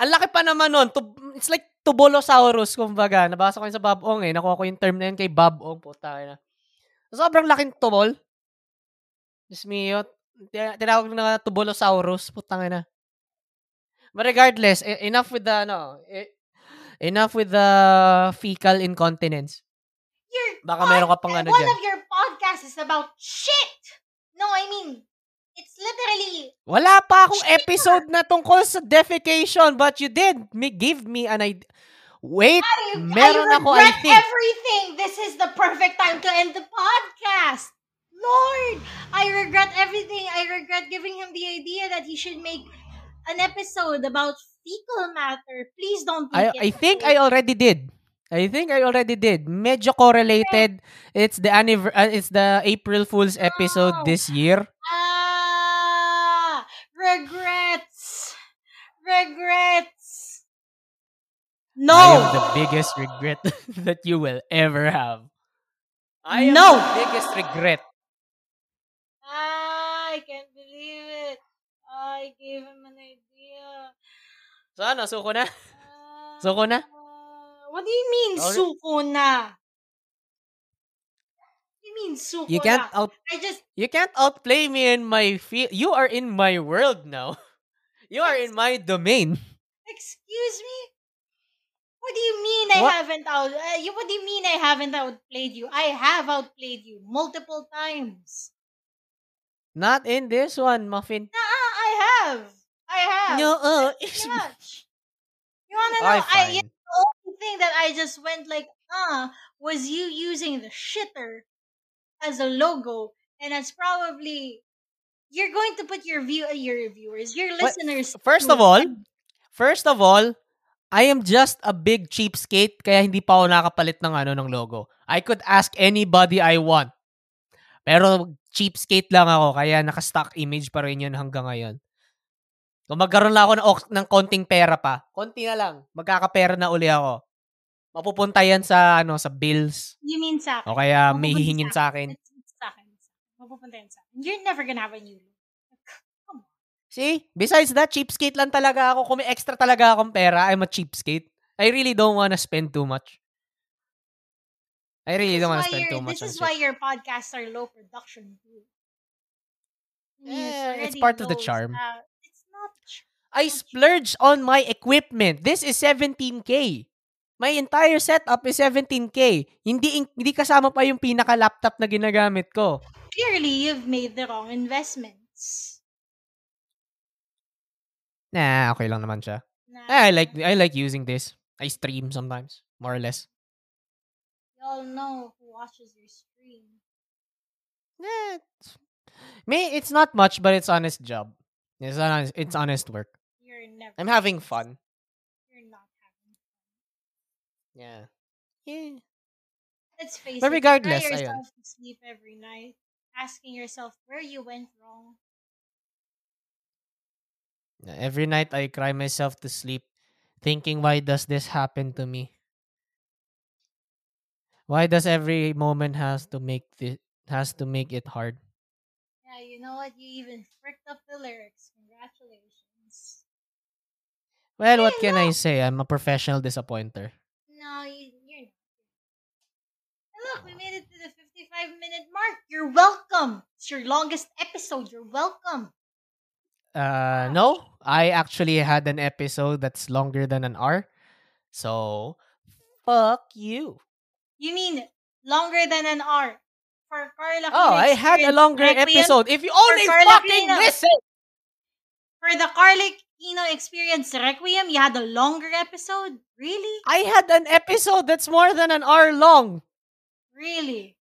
Ang laki pa naman nun. It's like Tubolosaurus, kumbaga. Nabasa ko yun sa Bob Ong eh. Nakuha ko yung term na yun kay Bob Ong. Puta na. Sobrang laking tubol. Diyos mio. Tina- Tinawag na Tubolosaurus. Putang na. But regardless, e- enough with the, ano, e- enough with the fecal incontinence. Your Baka meron ka pang ano one dyan. of your podcasts is about shit. No, I mean, it's literally Wala pa akong Sure. episode na tungkol sa defecation, but you did me give me an idea. Wait, I, meron I ako, I think. everything. This is the perfect time to end the podcast. Lord, I regret everything. I regret giving him the idea that he should make an episode about fecal matter. Please don't. I, I think? I already did. I think I already did. Medyo correlated. It's the anniver- uh, it's the April Fool's episode this year. Ah, regrets. Regrets. No. I am the biggest regret that you will ever have. I am No. the biggest regret. Ah, I can't believe it. I gave him an idea. So ano, suko na? Ah, Suko na? What do you mean, Okay. suko na? What do you mean, suko You can't na? out I just, you can't outplay me in my field. You are in my world now. You are in my domain. excuse me? What do you mean I What? haven't out, uh, you, what do you mean I haven't outplayed you? I have outplayed you multiple times. Not in this one, Muffin. Nah, I have. I have. No, uh, Pretty much. You wanna know? I I, fine. the only thing that I just went like, uh, was you using the shitter as a logo, and that's probably you're going to put your view, your viewers, your listeners. First to of all. First of all, I am just a big cheapskate kaya hindi pa ako nakapalit ng ano ng logo. I could ask anybody I want. Pero cheapskate lang ako kaya naka-stock image pa rin yun hanggang ngayon. Kung magkaroon lang ako ng, ng konting pera pa, konti na lang, magkakapera na uli ako. Mapupunta yan sa ano sa bills you mean sa akin? o kaya Mapupunta may hihingin sa akin. Sa akin. Mapupunta yan sa akin. You're never gonna have a new logo. See? Besides that, cheapskate lang talaga ako. Kung may extra talaga akong pera, I'm a cheapskate. I really don't wanna spend too much. I really This don't want to spend too much This is why your podcasts are low production too. Eh, it's part of the charm. sta- It's not. ch- I splurged on my equipment. This is 17k. My entire setup is 17k. Hindi hindi kasama pa yung pinaka laptop na ginagamit ko. Clearly, you've made the wrong investments. Nah, okay lang naman siya. Nah, I like I like using this. I stream sometimes, more or less. We all know who watches your stream. Eh, it's, may it's not much, but it's honest job. It's honest, it's honest work. You're never. I'm having fun. You're not having fun. Yeah. Yeah. Let's face But it. regardless, you cry ayun. to sleep every night, asking yourself where you went wrong. Every night I cry myself to sleep thinking why does this happen to me? Why does every moment has to make this has to make it hard? Yeah, you know what? You even fricked up the lyrics. Congratulations. Well, what Hey, can I say? I'm a professional disappointer. No, you, you're not. And look, we made it to the 55 minute mark. You're welcome. It's your longest episode. You're welcome. Uh no, I actually had an episode that's longer than an hour. So, fuck you. You mean longer than an hour? For Carla Oh, I had a longer Requiem, episode. If you only fucking Aquino. listen. For the Carla Aquino Experience Requiem, you had a longer episode? Really? I had an episode that's more than an hour long. Really?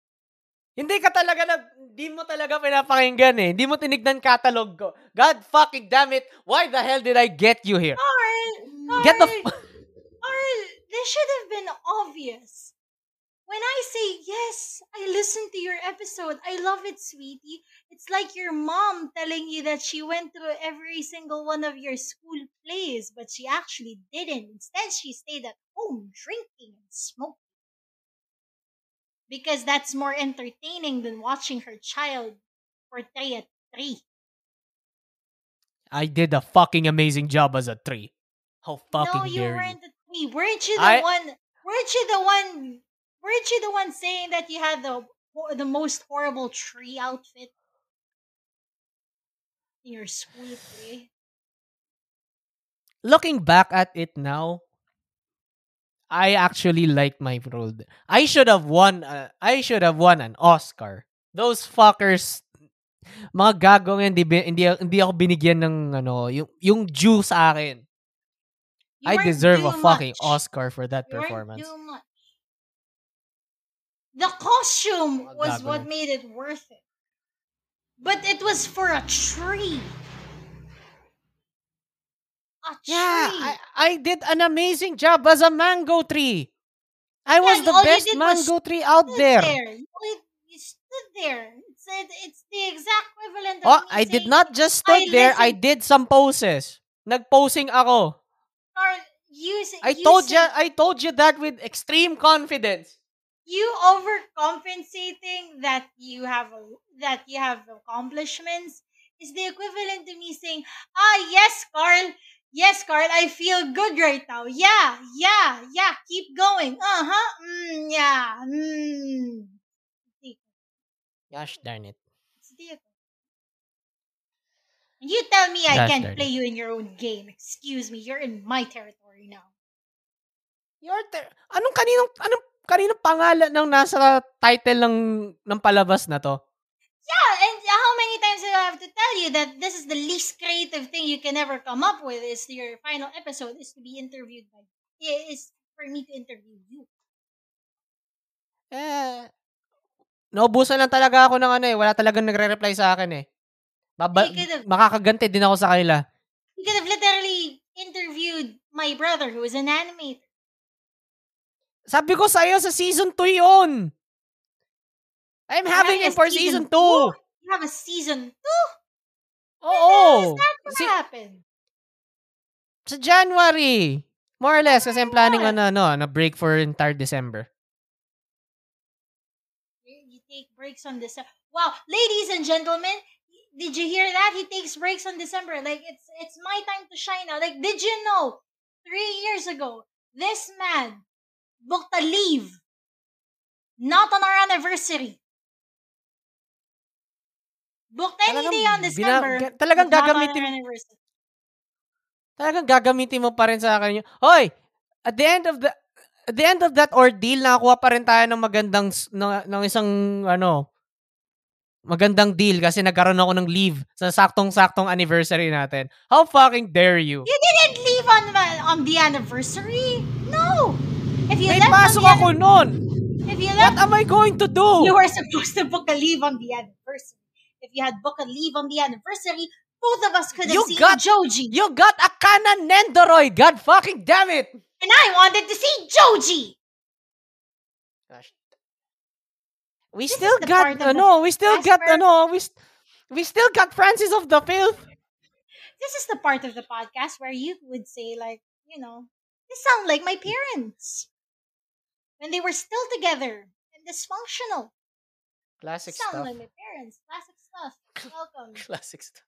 Hindi ka talaga nag hindi mo talaga pinapakinggan eh. Hindi mo tinignan catalog ko. God fucking damn it. Why the hell did I get you here? Carl! Carl! Get the f- Carl, this should have been obvious. When I say yes, I listened to your episode. I love it, sweetie. It's like your mom telling you that she went through every single one of your school plays, but she actually didn't. Instead, she stayed at home drinking and smoking. Because that's more entertaining than watching her child portray a tree. I did a fucking amazing job as a tree. How fucking no, you dare weren't the tree. Weren't you the I- one? Weren't you the one? Weren't you the one saying that you had the the most horrible tree outfit in your school play? Looking back at it now, I actually like my role. I should have won. Uh, I should have won an Oscar. Those fuckers, mga gagong yan, hindi, hindi, hindi ako binigyan ng ano, yung, yung due sa akin. You I deserve a due fucking much. Oscar for that You performance. The costume was what made it worth it. But it was for a tree. A tree. Yeah, I, I did an amazing job as a mango tree. I was Yeah, the best mango tree out stood there. You, you stood there. It's, it's the exact equivalent of Oh, I did not just I stood there. I did some poses. Nagposing ako. You, s- I told you. I told you that with extreme confidence. You overcompensating that you have a, that you have accomplishments is the equivalent to me saying, "Ah, yes, Carl. Yes, Carl, I feel good right now. Yeah, yeah, yeah. Keep going. Uh huh. Mm, yeah. Mm. Gosh darn it. It's the And you tell me I Gosh can't darn play you in your own game. Excuse me, you're in my territory now. Your ter- anong kaninong anong kaninong pangalan ng nasa title ng ng palabas na to? Yeah, and how many times do I have to tell you that this is the least creative thing you can ever come up with? Is your final episode is to be interviewed by is for me to interview you. Eh, naubusan lang talaga ako ng ano eh. Wala talagang nagre-reply sa akin eh. Baba- could've- makakaganti din ako sa kanila. You could have literally interviewed my brother who is an animator. Sabi ko sa'yo sa season 2 yun. I'm having him a for season 2. You have a season two. Oo. Is that gonna Si- happen? sa January. More or less kasi I'm planning on Alright. ano, na break for entire December. You you take breaks on December. Wow, ladies and gentlemen, did you hear that? He takes breaks on December. Like it's it's my time to shine now. Like, did you know? Three years ago, this man booked a leave Not on our anniversary. Booked any Talagang day on bina- December. ga- talagang gagamitin-. Talagang gagamitin mo pa rin sa akin yun. Hoy! At the end of the at the end of that ordeal, nakakuha pa rin tayo ng magandang ng, ng isang ano magandang deal kasi nagkaroon ako ng leave sa saktong-saktong anniversary natin. How fucking dare you? You didn't leave on on the anniversary. No. If you May left pasok on the, ako nun! if you What am I going to do? you were supposed to book a leave on the anniversary. If you had booked a leave on the anniversary, both of us could have You seen got- Joji, You got a Canon Nendoroid! God fucking damn it! and I wanted to see Joji. Gosh. We This still got uh, the ano, we still got uh, Casper- ano, we st- we still got Francis of the Filth. This is the part of the podcast where you would say, like, you know, they sound like my parents when they were still together and dysfunctional. Classic sound stuff. like my parents. Classic stuff. Welcome. Classic stuff.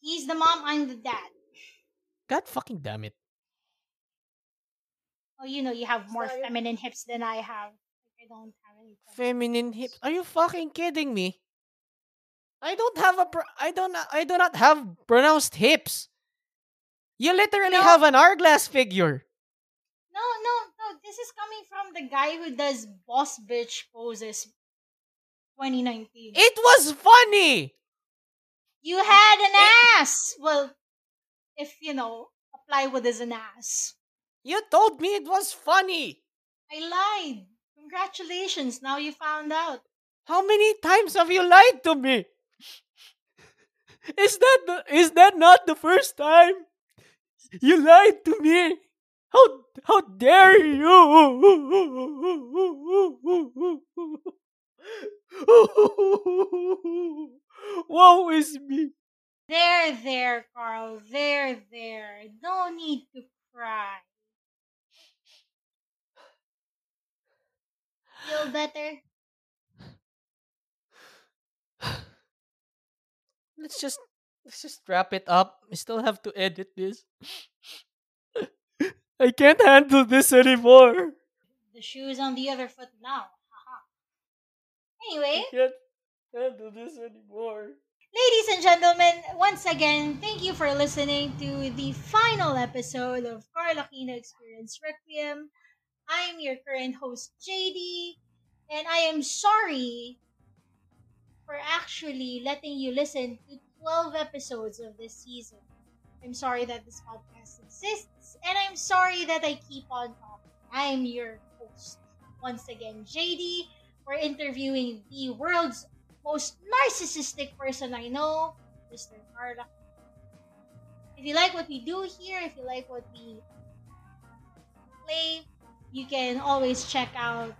He's the mom. I'm the dad. God fucking damn it. Oh, you know, you have more Sorry. feminine hips than I have. Like, I don't have any. Feminine hips. Are you fucking kidding me? I don't have a I don't I do not have pronounced hips. You literally No. have an hourglass figure. This is coming from the guy who does boss bitch poses. 2019. It was funny. you had an ass. Well, if you know, a plywood is an ass. You told me it was funny. I lied. Congratulations. Now you found out. How many times have you lied to me? Is that the, is that not the first time you lied to me? How how dare you? Woe is me. There, there, Carl. There, there. No need to cry. Feel better? Let's just let's just wrap it up. We still have to edit this. I can't handle this anymore. The shoe is on the other foot now. Haha. Anyway, I can't handle this anymore. ladies and gentlemen, once again, thank you for listening to the final episode of Carl Aquino Experience Requiem. I'm your current host, JD, and I am sorry for actually letting you listen to 12 episodes of this season. I'm sorry that this podcast exists, and I'm sorry that I keep on talking. I'm your host, once again, JD. We're interviewing the world's most narcissistic person I know, Mr. Carla. If you like what we do here, if you like what we play, you can always check out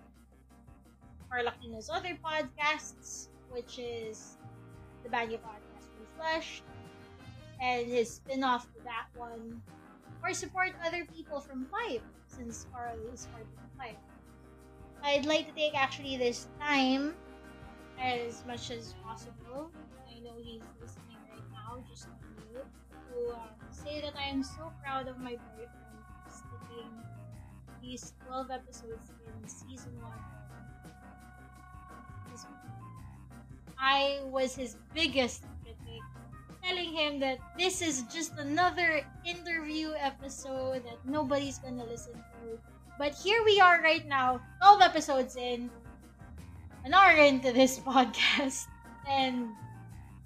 Carl Aquino's other podcasts, which is the Banyo Podcast Reflushed, and his spin-off to that one, or support other people from Five, since Carl is part of Five. I'd like to take actually this time as much as possible. I know he's listening right now, just to you, to uh, say that I am so proud of my boyfriend sticking these 12 episodes in season 1. I was his biggest telling him that this is just another interview episode that nobody's gonna listen to. But here we are right now, 12 episodes in, an hour into this podcast, and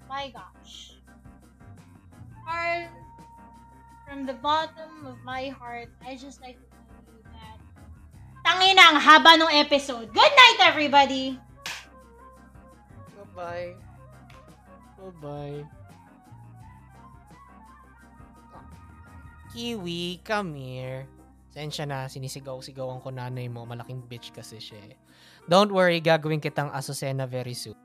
my gosh. Carl, from the bottom of my heart, I just like to tell you that tangina ang haba ng episode. Good night, everybody! Bye-bye. Bye-bye. Kiwi, come here. Sensya na, sinisigaw-sigawan ko nanay mo. Malaking bitch kasi siya eh. Don't worry, gagawin kitang Azucena very soon.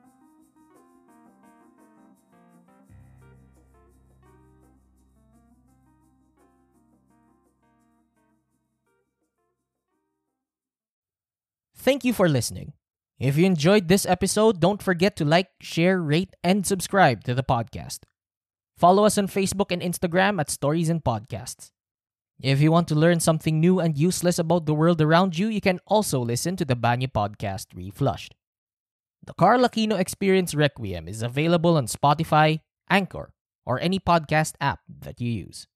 Thank you for listening. If you enjoyed this episode, don't forget to like, share, rate, and subscribe to the podcast. Follow us on Facebook and Instagram at Stories and Podcasts. If you want to learn something new and useless about the world around you, you can also listen to the Banyo podcast Reflushed. The Carl Aquino Experience Requiem is available on Spotify, Anchor, or any podcast app that you use.